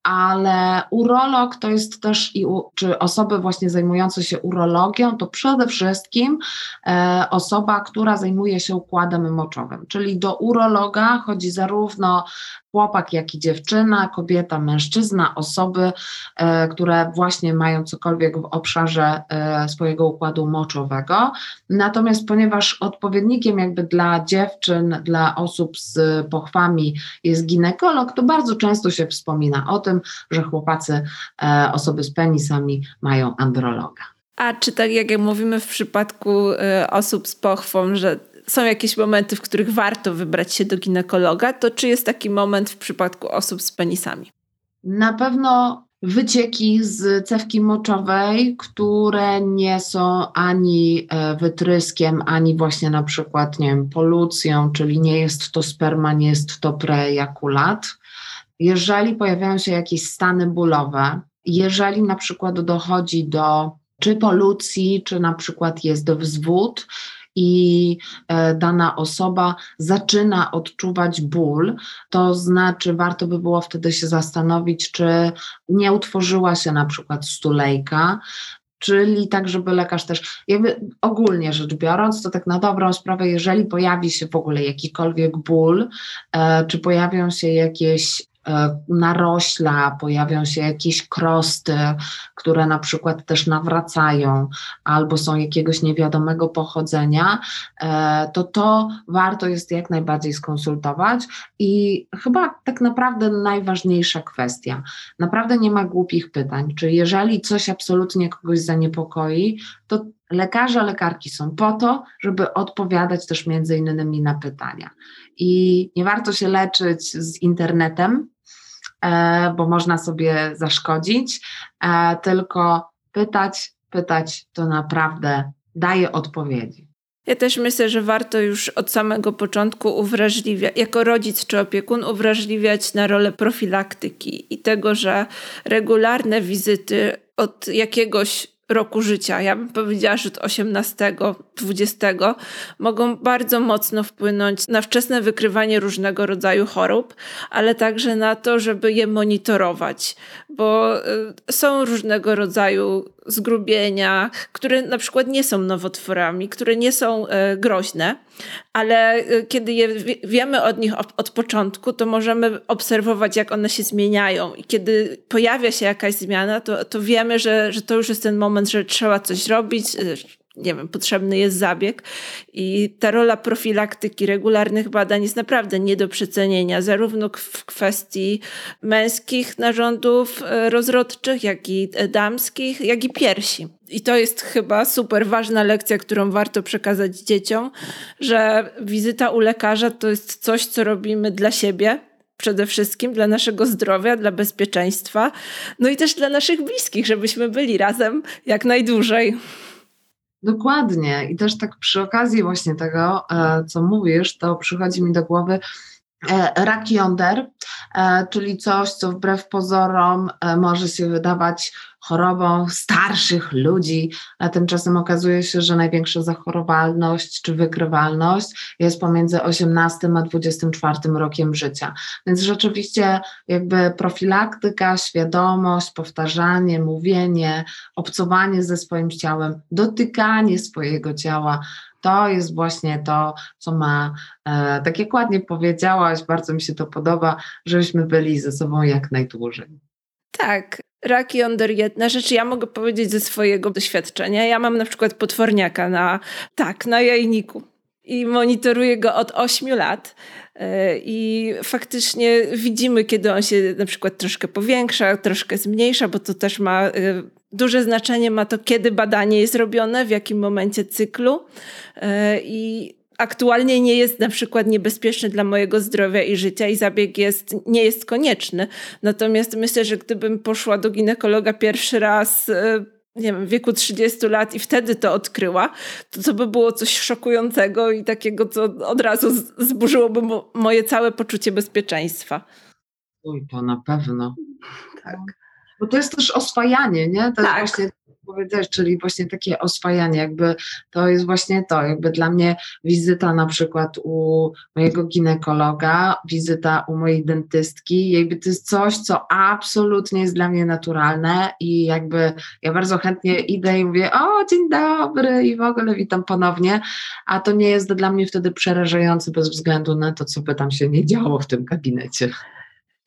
ale urolog to jest też, i czy osoby właśnie zajmujące się urologią, to przede wszystkim e, osoba, która zajmuje się układem moczowym, czyli do urologa chodzi zarówno chłopak, jak i dziewczyna, kobieta, mężczyzna, osoby, e, które właśnie mają cokolwiek w obszarze e, swojego układu moczowego. Natomiast ponieważ odpowiednikiem jakby dla dziewczyn, dla osób z pochwami jest ginekolog, to bardzo często się wspomina o tym, że chłopacy, e, osoby z penisami mają androloga. A czy tak jak mówimy w przypadku osób z pochwą, że są jakieś momenty, w których warto wybrać się do ginekologa, to czy jest taki moment w przypadku osób z penisami? Na pewno wycieki z cewki moczowej, które nie są ani e, wytryskiem, ani właśnie na przykład, nie wiem, polucją, czyli nie jest to sperma, nie jest to prejakulat. Jeżeli pojawiają się jakieś stany bólowe, jeżeli na przykład dochodzi do czy polucji, czy na przykład jest wzwód, i e, dana osoba zaczyna odczuwać ból, to znaczy warto by było wtedy się zastanowić, czy nie utworzyła się na przykład stulejka, czyli tak, żeby lekarz też, jakby ogólnie rzecz biorąc, to tak na dobrą sprawę, jeżeli pojawi się w ogóle jakikolwiek ból, e, czy pojawią się jakieś narośla, pojawią się jakieś krosty, które na przykład też nawracają albo są jakiegoś niewiadomego pochodzenia, e, to to warto jest jak najbardziej skonsultować i chyba tak naprawdę najważniejsza kwestia. Naprawdę nie ma głupich pytań, czy jeżeli coś absolutnie kogoś zaniepokoi, to lekarze, lekarki są po to, żeby odpowiadać też między innymi na pytania. I nie warto się leczyć z internetem, E, bo można sobie zaszkodzić, e, tylko pytać, pytać to naprawdę daje odpowiedzi. Ja też myślę, że warto już od samego początku uwrażliwiać, jako rodzic czy opiekun, uwrażliwiać na rolę profilaktyki i tego, że regularne wizyty od jakiegoś roku życia, ja bym powiedziała, że od 18, 20, mogą bardzo mocno wpłynąć na wczesne wykrywanie różnego rodzaju chorób, ale także na to, żeby je monitorować, bo y, są różnego rodzaju zgrubienia, które na przykład nie są nowotworami, które nie są e, groźne, ale e, kiedy je wiemy od nich od początku, to możemy obserwować, jak one się zmieniają. I kiedy pojawia się jakaś zmiana, to, to wiemy, że, że to już jest ten moment, że trzeba coś zrobić, e, nie wiem, potrzebny jest zabieg. I ta rola profilaktyki regularnych badań jest naprawdę nie do przecenienia, zarówno w kwestii męskich narządów e, rozrodczych, jak i e, damskich, jak i piersi. I to jest chyba super ważna lekcja, którą warto przekazać dzieciom, że wizyta u lekarza to jest coś, co robimy dla siebie, przede wszystkim dla naszego zdrowia, dla bezpieczeństwa, no i też dla naszych bliskich, żebyśmy byli razem jak najdłużej. Dokładnie. I też tak przy okazji właśnie tego, e, co mówisz, to przychodzi mi do głowy rak jąder, e, czyli coś, co wbrew pozorom może się wydawać chorobą starszych ludzi, a tymczasem okazuje się, że największa zachorowalność czy wykrywalność jest pomiędzy 18 a 24 rokiem życia. Więc rzeczywiście jakby profilaktyka, świadomość, powtarzanie, mówienie, obcowanie ze swoim ciałem, dotykanie swojego ciała, to jest właśnie to, co ma, e, tak jak ładnie powiedziałaś, bardzo mi się to podoba, żebyśmy byli ze sobą jak najdłużej. Tak, rak jąder jedna rzecz, ja mogę powiedzieć ze swojego doświadczenia. Ja mam na przykład potworniaka na, tak, na jajniku i monitoruję go od 8 lat. E, I faktycznie widzimy, kiedy on się na przykład troszkę powiększa, troszkę zmniejsza, bo to też ma e, duże znaczenie, ma to, kiedy badanie jest robione, w jakim momencie cyklu. E, I aktualnie nie jest na przykład niebezpieczny dla mojego zdrowia i życia i zabieg jest, nie jest konieczny. Natomiast myślę, że gdybym poszła do ginekologa pierwszy raz e, nie wiem, w wieku 30 lat i wtedy to odkryła, to to by było coś szokującego i takiego, co od razu zburzyłoby moje całe poczucie bezpieczeństwa. Oj, to na pewno. Tak. Bo to jest też oswajanie, nie? To tak. jest właśnie powiedziałeś, czyli właśnie takie oswajanie, jakby to jest właśnie to, jakby dla mnie wizyta na przykład u mojego ginekologa, wizyta u mojej dentystki, jakby to jest coś, co absolutnie jest dla mnie naturalne i jakby ja bardzo chętnie idę i mówię, o dzień dobry i w ogóle witam ponownie, a to nie jest dla mnie wtedy przerażające bez względu na to, co by tam się nie działo w tym gabinecie.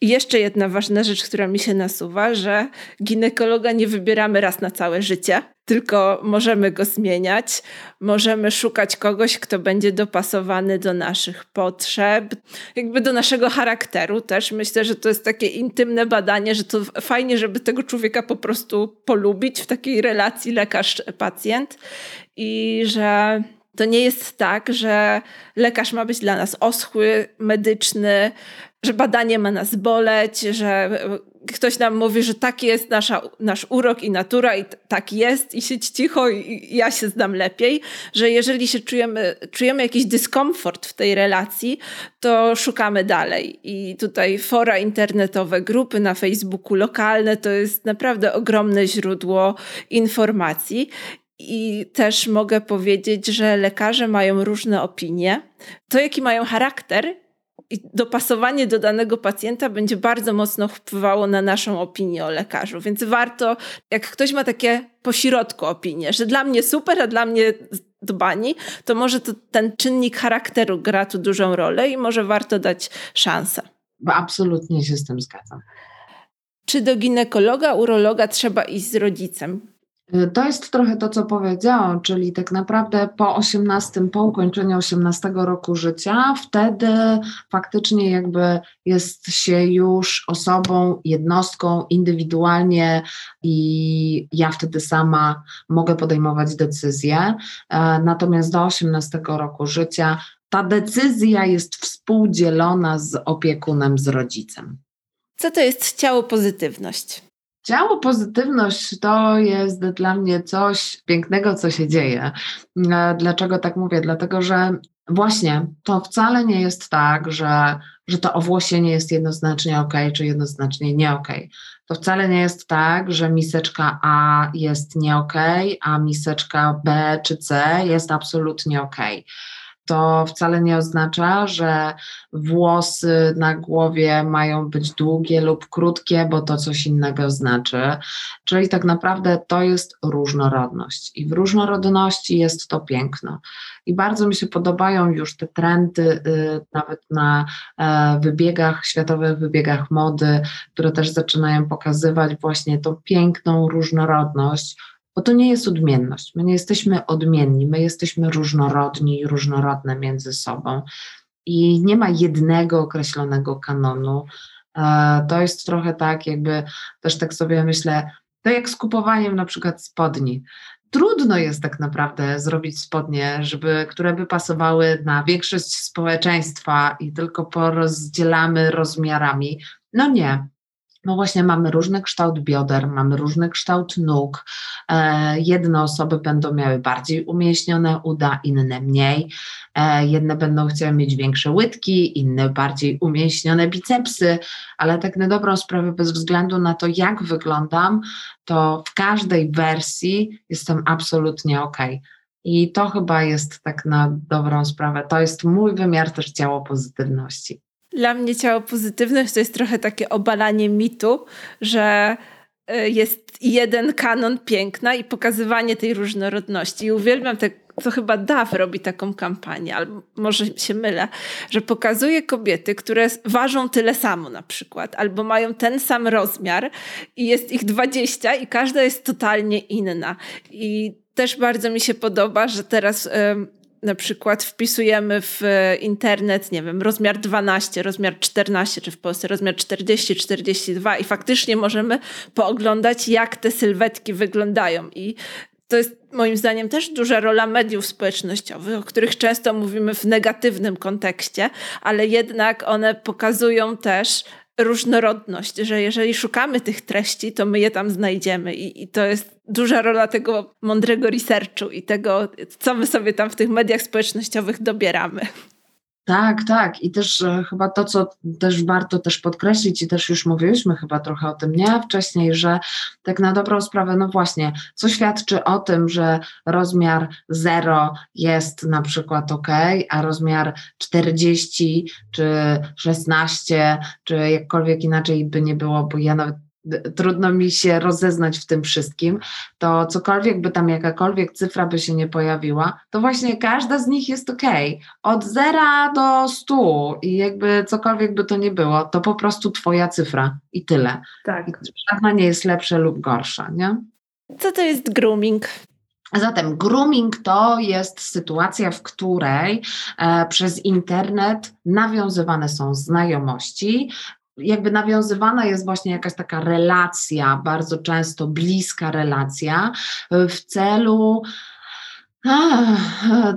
Jeszcze jedna ważna rzecz, która mi się nasuwa, że ginekologa nie wybieramy raz na całe życie, tylko możemy go zmieniać, możemy szukać kogoś, kto będzie dopasowany do naszych potrzeb, jakby do naszego charakteru też. Myślę, że to jest takie intymne badanie, że to fajnie, żeby tego człowieka po prostu polubić w takiej relacji lekarz-pacjent i że to nie jest tak, że lekarz ma być dla nas oschły, medyczny, że badanie ma nas boleć, że ktoś nam mówi, że tak jest nasza, nasz urok i natura i tak jest i siedź cicho i ja się znam lepiej, że jeżeli się czujemy, czujemy jakiś dyskomfort w tej relacji, to szukamy dalej. I tutaj fora internetowe, grupy na Facebooku lokalne to jest naprawdę ogromne źródło informacji. I też mogę powiedzieć, że lekarze mają różne opinie. To, jaki mają charakter i dopasowanie do danego pacjenta będzie bardzo mocno wpływało na naszą opinię o lekarzu. Więc warto, jak ktoś ma takie pośrodku opinie, że dla mnie super, a dla mnie dbani, to może to ten czynnik charakteru gra tu dużą rolę i może warto dać szansę. Bo absolutnie się z tym zgadzam. Czy do ginekologa, urologa trzeba iść z rodzicem? Y, to jest trochę to, co powiedziałam, czyli tak naprawdę po 18, po ukończeniu 18 roku życia, wtedy faktycznie jakby jest się już osobą, jednostką indywidualnie i ja wtedy sama mogę podejmować decyzje. E, natomiast do 18 roku życia ta decyzja jest współdzielona z opiekunem, z rodzicem. Co to jest ciało pozytywność? Ciało pozytywność to jest dla mnie coś pięknego, co się dzieje. E, dlaczego tak mówię? Dlatego, że właśnie to wcale nie jest tak, że, że to owłosienie jest jednoznacznie ok, czy jednoznacznie nie ok. To wcale nie jest tak, że miseczka A jest nie ok, a miseczka B czy C jest absolutnie ok to wcale nie oznacza, że włosy na głowie mają być długie lub krótkie, bo to coś innego znaczy. Czyli tak naprawdę to jest różnorodność i w różnorodności jest to piękno. I bardzo mi się podobają już te trendy, y, nawet na e, wybiegach, światowych wybiegach mody, które też zaczynają pokazywać właśnie tą piękną różnorodność bo to nie jest odmienność. My nie jesteśmy odmienni, my jesteśmy różnorodni i różnorodne między sobą. I nie ma jednego określonego kanonu. E, to jest trochę tak, jakby też tak sobie myślę, to jak z kupowaniem na przykład spodni. Trudno jest tak naprawdę zrobić spodnie, żeby, które by pasowały na większość społeczeństwa i tylko porozdzielamy rozmiarami. No nie, no właśnie mamy różny kształt bioder, mamy różny kształt nóg. E, jedne osoby będą miały bardziej umieśnione uda, inne mniej. E, jedne będą chciały mieć większe łydki, inne bardziej umieśnione bicepsy, ale tak na dobrą sprawę, bez względu na to, jak wyglądam, to w każdej wersji jestem absolutnie ok. I to chyba jest tak na dobrą sprawę. To jest mój wymiar też ciało pozytywności. Dla mnie ciało pozytywność to jest trochę takie obalanie mitu, że e, jest jeden kanon piękna i pokazywanie tej różnorodności. I uwielbiam te, to chyba DAW robi taką kampanię, albo może się mylę, że pokazuje kobiety, które ważą tyle samo na przykład, albo mają ten sam rozmiar i jest ich 20 i każda jest totalnie inna. I też bardzo mi się podoba, że teraz na przykład wpisujemy w internet, nie wiem, rozmiar 12, rozmiar 14, czy w Polsce rozmiar 40, 42 i faktycznie możemy pooglądać, jak te sylwetki wyglądają. I to jest moim zdaniem też duża rola mediów społecznościowych, o których często mówimy w negatywnym kontekście, ale jednak one pokazują też różnorodność, że jeżeli szukamy tych treści, to my je tam znajdziemy i, i, to jest duża rola tego mądrego researchu i tego, co my sobie tam w tych mediach społecznościowych dobieramy. Tak, tak. I też e, chyba to, co też warto też podkreślić, i też już mówiliśmy chyba trochę o tym, nie wcześniej, że tak na dobrą sprawę, no właśnie, co świadczy o tym, że rozmiar 0 jest na przykład ok, a rozmiar 40 czy 16, czy jakkolwiek inaczej by nie było, bo ja nawet trudno mi się rozeznać w tym wszystkim, to cokolwiek by tam jakakolwiek cyfra by się nie pojawiła, to właśnie każda z nich jest ok. Od zera do stu i jakby cokolwiek by to nie było, to po prostu twoja cyfra i tyle. Tak. I żadna nie jest lepsza lub gorsza, nie? Co to jest grooming? Zatem grooming to jest sytuacja, w której e, przez internet nawiązywane są znajomości, jakby nawiązywana jest właśnie jakaś taka relacja, bardzo często bliska relacja, w celu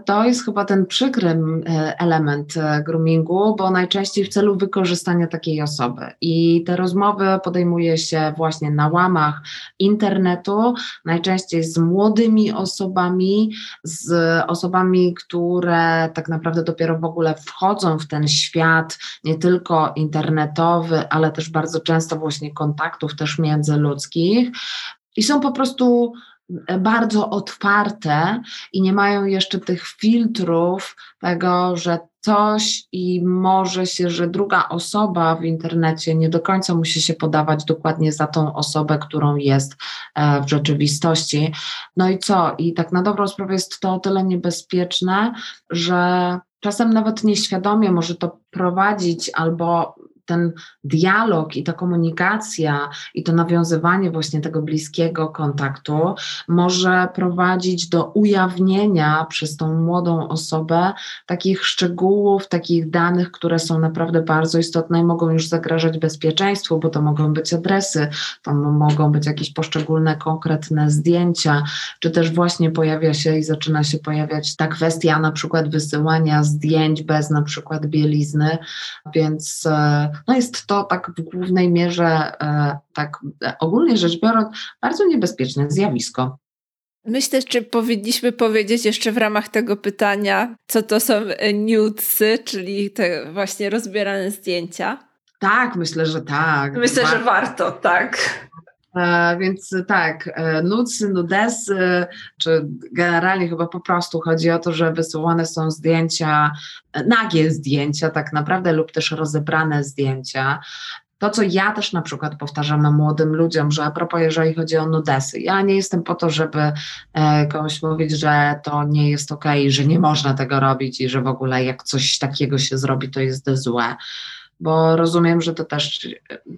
to jest chyba ten przykry e, element e, groomingu, bo najczęściej w celu wykorzystania takiej osoby. I te rozmowy podejmuje się właśnie na łamach internetu, najczęściej z młodymi osobami, z osobami, które tak naprawdę dopiero w ogóle wchodzą w ten świat, nie tylko internetowy, ale też bardzo często właśnie kontaktów też międzyludzkich. I są po prostu bardzo otwarte i nie mają jeszcze tych filtrów tego, że coś i może się, że druga osoba w internecie nie do końca musi się podawać dokładnie za tą osobę, którą jest e, w rzeczywistości. No i co? I tak na dobrą sprawę jest to o tyle niebezpieczne, że czasem nawet nieświadomie może to prowadzić albo ten dialog i ta komunikacja i to nawiązywanie właśnie tego bliskiego kontaktu może prowadzić do ujawnienia przez tą młodą osobę takich szczegółów, takich danych, które są naprawdę bardzo istotne i mogą już zagrażać bezpieczeństwu, bo to mogą być adresy, to mogą być jakieś poszczególne konkretne zdjęcia, czy też właśnie pojawia się i zaczyna się pojawiać ta kwestia na przykład wysyłania zdjęć bez na przykład bielizny, więc e, no jest to tak w głównej mierze, e, tak ogólnie rzecz biorąc, bardzo niebezpieczne zjawisko. Myślę, czy powinniśmy powiedzieć jeszcze w ramach tego pytania, co to są nudesy, czyli te właśnie rozbierane zdjęcia. Tak, myślę, że tak. Myślę, warto. że warto, tak. E, więc tak, e, nudsy, nudesy, czy generalnie chyba po prostu chodzi o to, że wysyłane są zdjęcia, e, nagie zdjęcia tak naprawdę lub też rozebrane zdjęcia. To, co ja też na przykład powtarzam młodym ludziom, że a propos, jeżeli chodzi o nudesy, ja nie jestem po to, żeby komuś mówić, że to nie jest ok, że nie można tego robić i że w ogóle jak coś takiego się zrobi, to jest złe bo rozumiem, że to też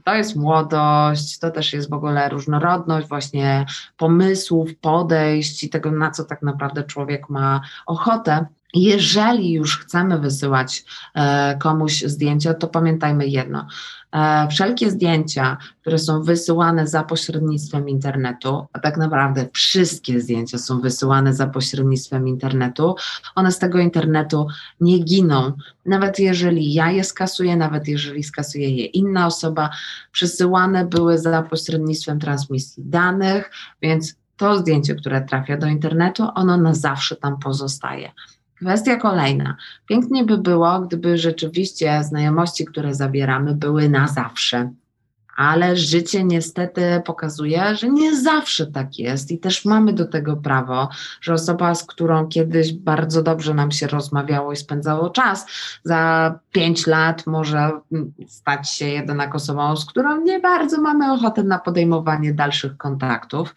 to jest młodość, to też jest w ogóle różnorodność właśnie pomysłów, podejść i tego, na co tak naprawdę człowiek ma ochotę. Jeżeli już chcemy wysyłać e, komuś zdjęcia, to pamiętajmy jedno. E, wszelkie zdjęcia, które są wysyłane za pośrednictwem internetu, a tak naprawdę wszystkie zdjęcia są wysyłane za pośrednictwem internetu, one z tego internetu nie giną. Nawet jeżeli ja je skasuję, nawet jeżeli skasuje je inna osoba, przesyłane były za pośrednictwem transmisji danych, więc to zdjęcie, które trafia do internetu, ono na zawsze tam pozostaje. Kwestia kolejna. Pięknie by było, gdyby rzeczywiście znajomości, które zabieramy, były na zawsze. Ale życie niestety pokazuje, że nie zawsze tak jest i też mamy do tego prawo, że osoba, z którą kiedyś bardzo dobrze nam się rozmawiało i spędzało czas, za pięć lat może stać się jednak osobą, z którą nie bardzo mamy ochotę na podejmowanie dalszych kontaktów.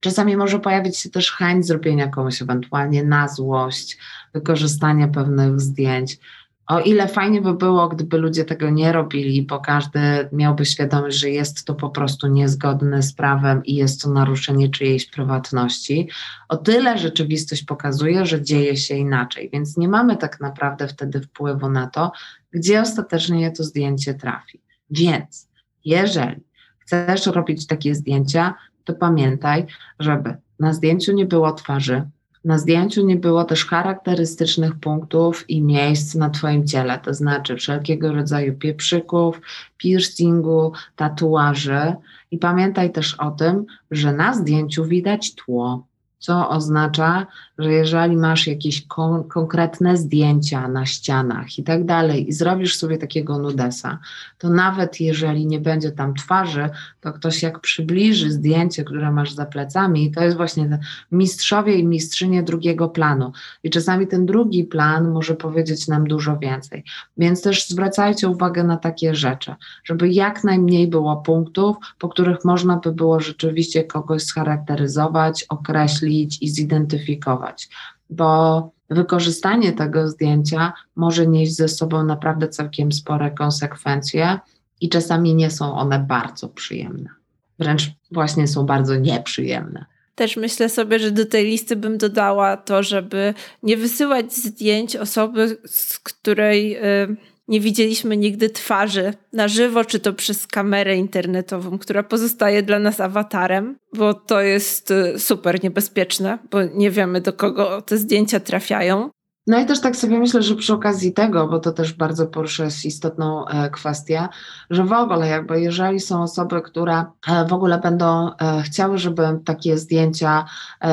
Czasami może pojawić się też chęć zrobienia komuś ewentualnie na złość, wykorzystania pewnych zdjęć. O ile fajnie by było, gdyby ludzie tego nie robili, bo każdy miałby świadomość, że jest to po prostu niezgodne z prawem i jest to naruszenie czyjejś prywatności, o tyle rzeczywistość pokazuje, że dzieje się inaczej, więc nie mamy tak naprawdę wtedy wpływu na to, gdzie ostatecznie to zdjęcie trafi. Więc jeżeli chcesz robić takie zdjęcia, to pamiętaj, żeby na zdjęciu nie było twarzy, na zdjęciu nie było też charakterystycznych punktów i miejsc na Twoim ciele, to znaczy wszelkiego rodzaju pieprzyków, piercingu, tatuaży. I pamiętaj też o tym, że na zdjęciu widać tło. Co oznacza, że jeżeli masz jakieś kon konkretne zdjęcia na ścianach i tak dalej, i zrobisz sobie takiego nudesa, to nawet jeżeli nie będzie tam twarzy, to ktoś jak przybliży zdjęcie, które masz za plecami, to jest właśnie mistrzowie i mistrzynie drugiego planu. I czasami ten drugi plan może powiedzieć nam dużo więcej. Więc też zwracajcie uwagę na takie rzeczy, żeby jak najmniej było punktów, po których można by było rzeczywiście kogoś scharakteryzować, określić i zidentyfikować, bo wykorzystanie tego zdjęcia może nieść ze sobą naprawdę całkiem spore konsekwencje i czasami nie są one bardzo przyjemne. Wręcz właśnie są bardzo nieprzyjemne. Też myślę sobie, że do tej listy bym dodała to, żeby nie wysyłać zdjęć osoby, z której. Yy nie widzieliśmy nigdy twarzy na żywo, czy to przez kamerę internetową, która pozostaje dla nas awatarem, bo to jest y, super niebezpieczne, bo nie wiemy do kogo te zdjęcia trafiają. No i też tak sobie myślę, że przy okazji tego, bo to też bardzo porusza istotną e, kwestię, że w ogóle jakby jeżeli są osoby, które e, w ogóle będą e, chciały, żeby takie zdjęcia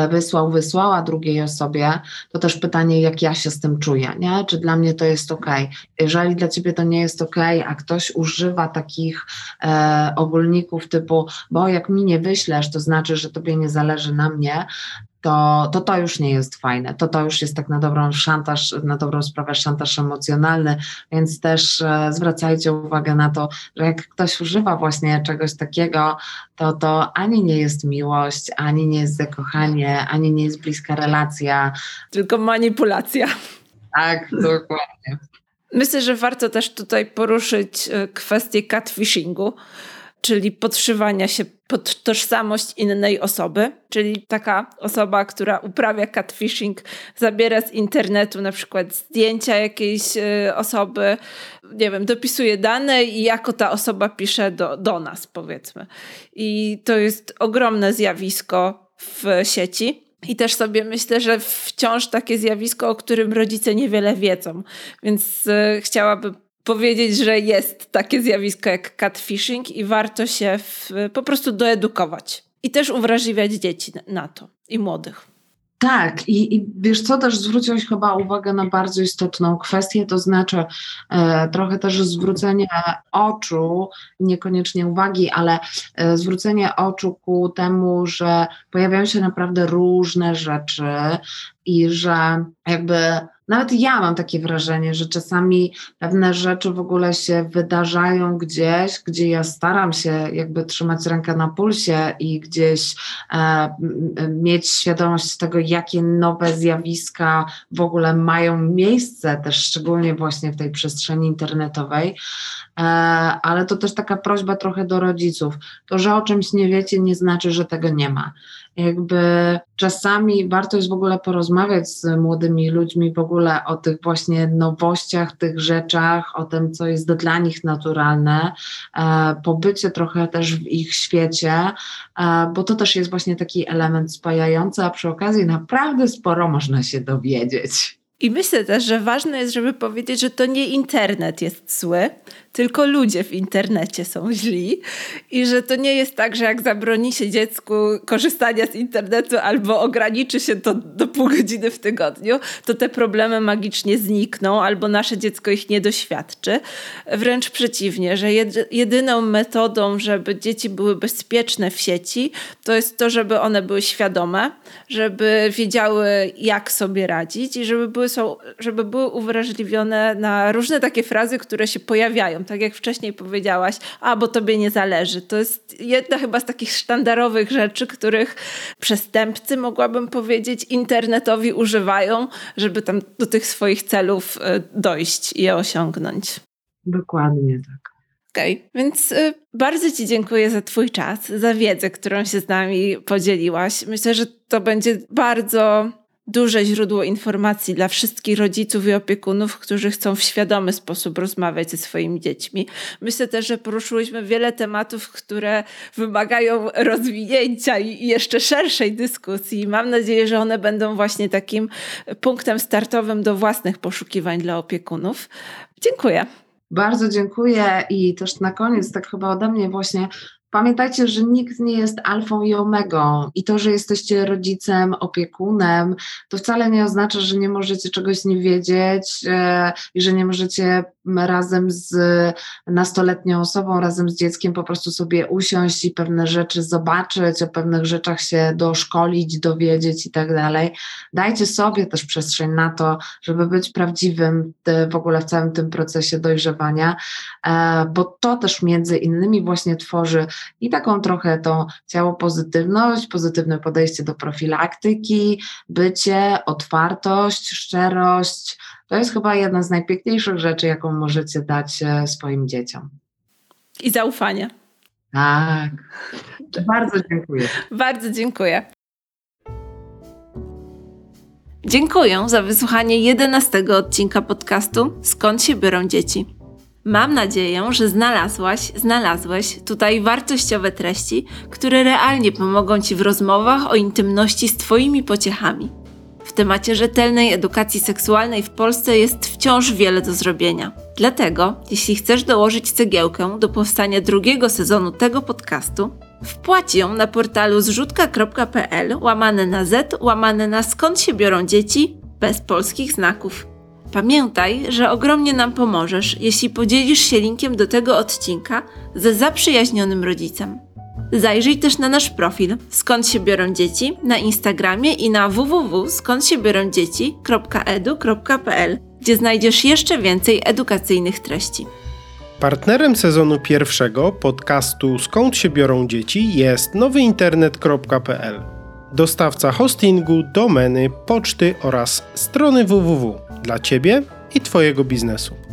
wysłał, wysłała drugiej osobie, to też pytanie, jak ja się z tym czuję, nie? Czy dla mnie to jest ok? Jeżeli dla ciebie to nie jest ok, a ktoś używa takich ogólników typu, bo jak mi nie wyślesz, to znaczy, że tobie nie zależy na mnie, to, to to już nie jest fajne. To to już jest tak na dobrą szantaż, na dobrą sprawę szantaż emocjonalny, więc też e, zwracajcie uwagę na to, że jak ktoś używa właśnie czegoś takiego, to to ani nie jest miłość, ani nie jest zakochanie, ani nie jest bliska relacja. Tylko manipulacja. Tak, (laughs) dokładnie. Myślę, że warto też tutaj poruszyć e, kwestię catfishingu czyli podszywania się pod tożsamość innej osoby, czyli taka osoba, która uprawia catfishing, zabiera z internetu na przykład zdjęcia jakiejś y, osoby, nie wiem, dopisuje dane i jako ta osoba pisze do, do nas, powiedzmy. I to jest ogromne zjawisko w sieci. I też sobie myślę, że wciąż takie zjawisko, o którym rodzice niewiele wiedzą. Więc y, chciałabym powiedzieć, że jest takie zjawisko jak catfishing i warto się w, po prostu doedukować. I też uwrażliwiać dzieci na to i młodych. Tak, i, i wiesz co, też zwróciłeś chyba uwagę na bardzo istotną kwestię, to znaczy e, trochę też zwrócenie oczu, niekoniecznie uwagi, ale e, zwrócenie oczu ku temu, że pojawiają się naprawdę różne rzeczy i że jakby nawet ja mam takie wrażenie, że czasami pewne rzeczy w ogóle się wydarzają gdzieś, gdzie ja staram się jakby trzymać rękę na pulsie i gdzieś e, mieć świadomość tego, jakie nowe zjawiska w ogóle mają miejsce, też szczególnie właśnie w tej przestrzeni internetowej. E, ale to też taka prośba trochę do rodziców. To, że o czymś nie wiecie, nie znaczy, że tego nie ma jakby czasami warto jest w ogóle porozmawiać z młodymi ludźmi w ogóle o tych właśnie nowościach, tych rzeczach, o tym, co jest dla nich naturalne, e, pobycie trochę też w ich świecie, e, bo to też jest właśnie taki element spajający, a przy okazji naprawdę sporo można się dowiedzieć. I myślę też, że ważne jest, żeby powiedzieć, że to nie internet jest zły, tylko ludzie w internecie są źli i że to nie jest tak, że jak zabroni się dziecku korzystania z internetu albo ograniczy się to do pół godziny w tygodniu, to te problemy magicznie znikną albo nasze dziecko ich nie doświadczy. Wręcz przeciwnie, że jedyną metodą, żeby dzieci były bezpieczne w sieci, to jest to, żeby one były świadome, żeby wiedziały, jak sobie radzić i żeby były, są, żeby były uwrażliwione na różne takie frazy, które się pojawiają tak jak wcześniej powiedziałaś, a bo tobie nie zależy. To jest jedna chyba z takich sztandarowych rzeczy, których przestępcy, mogłabym powiedzieć, internetowi używają, żeby tam do tych swoich celów e, dojść i je osiągnąć. Dokładnie tak. Okej, okay, więc y, bardzo Ci dziękuję za Twój czas, za wiedzę, którą się z nami podzieliłaś. Myślę, że to będzie bardzo duże źródło informacji dla wszystkich rodziców i opiekunów, którzy chcą w świadomy sposób rozmawiać ze swoimi dziećmi. Myślę też, że poruszyłyśmy wiele tematów, które wymagają rozwinięcia i jeszcze szerszej dyskusji. Mam nadzieję, że one będą właśnie takim punktem startowym do własnych poszukiwań dla opiekunów. Dziękuję. Bardzo dziękuję i też na koniec, tak chyba ode mnie właśnie Pamiętajcie, że nikt nie jest alfą i omegą i to, że jesteście rodzicem, opiekunem, to wcale nie oznacza, że nie możecie czegoś nie wiedzieć e, i że nie możecie razem z nastoletnią osobą, razem z dzieckiem po prostu sobie usiąść i pewne rzeczy zobaczyć, o pewnych rzeczach się doszkolić, dowiedzieć i tak dalej. Dajcie sobie też przestrzeń na to, żeby być prawdziwym w ogóle w całym tym procesie dojrzewania, e, bo to też między innymi właśnie tworzy i taką trochę tą ciało pozytywność, pozytywne podejście do profilaktyki, bycie, otwartość, szczerość. To jest chyba jedna z najpiękniejszych rzeczy, jaką możecie dać e, swoim dzieciom. I zaufanie. Tak. Bardzo dziękuję. Bardzo dziękuję. Dziękuję za wysłuchanie 11 odcinka podcastu Skąd się biorą dzieci. Mam nadzieję, że znalazłaś, znalazłeś tutaj wartościowe treści, które realnie pomogą Ci w rozmowach o intymności z Twoimi pociechami. Temacie rzetelnej edukacji seksualnej w Polsce jest wciąż wiele do zrobienia. Dlatego, jeśli chcesz dołożyć cegiełkę do powstania drugiego sezonu tego podcastu, wpłać ją na portalu zrzutka.pl łamane na z, łamane na skąd się biorą dzieci, bez polskich znaków. Pamiętaj, że ogromnie nam pomożesz, jeśli podzielisz się linkiem do tego odcinka ze zaprzyjaźnionym rodzicem. Zajrzyj też na nasz profil Skąd się biorą dzieci na Instagramie i na www.skądsiebiorondzieci.edu.pl, gdzie znajdziesz jeszcze więcej edukacyjnych treści. Partnerem sezonu pierwszego podcastu Skąd się biorą dzieci jest nowyinternet.pl. Dostawca hostingu, domeny, poczty oraz strony www dla Ciebie i Twojego biznesu.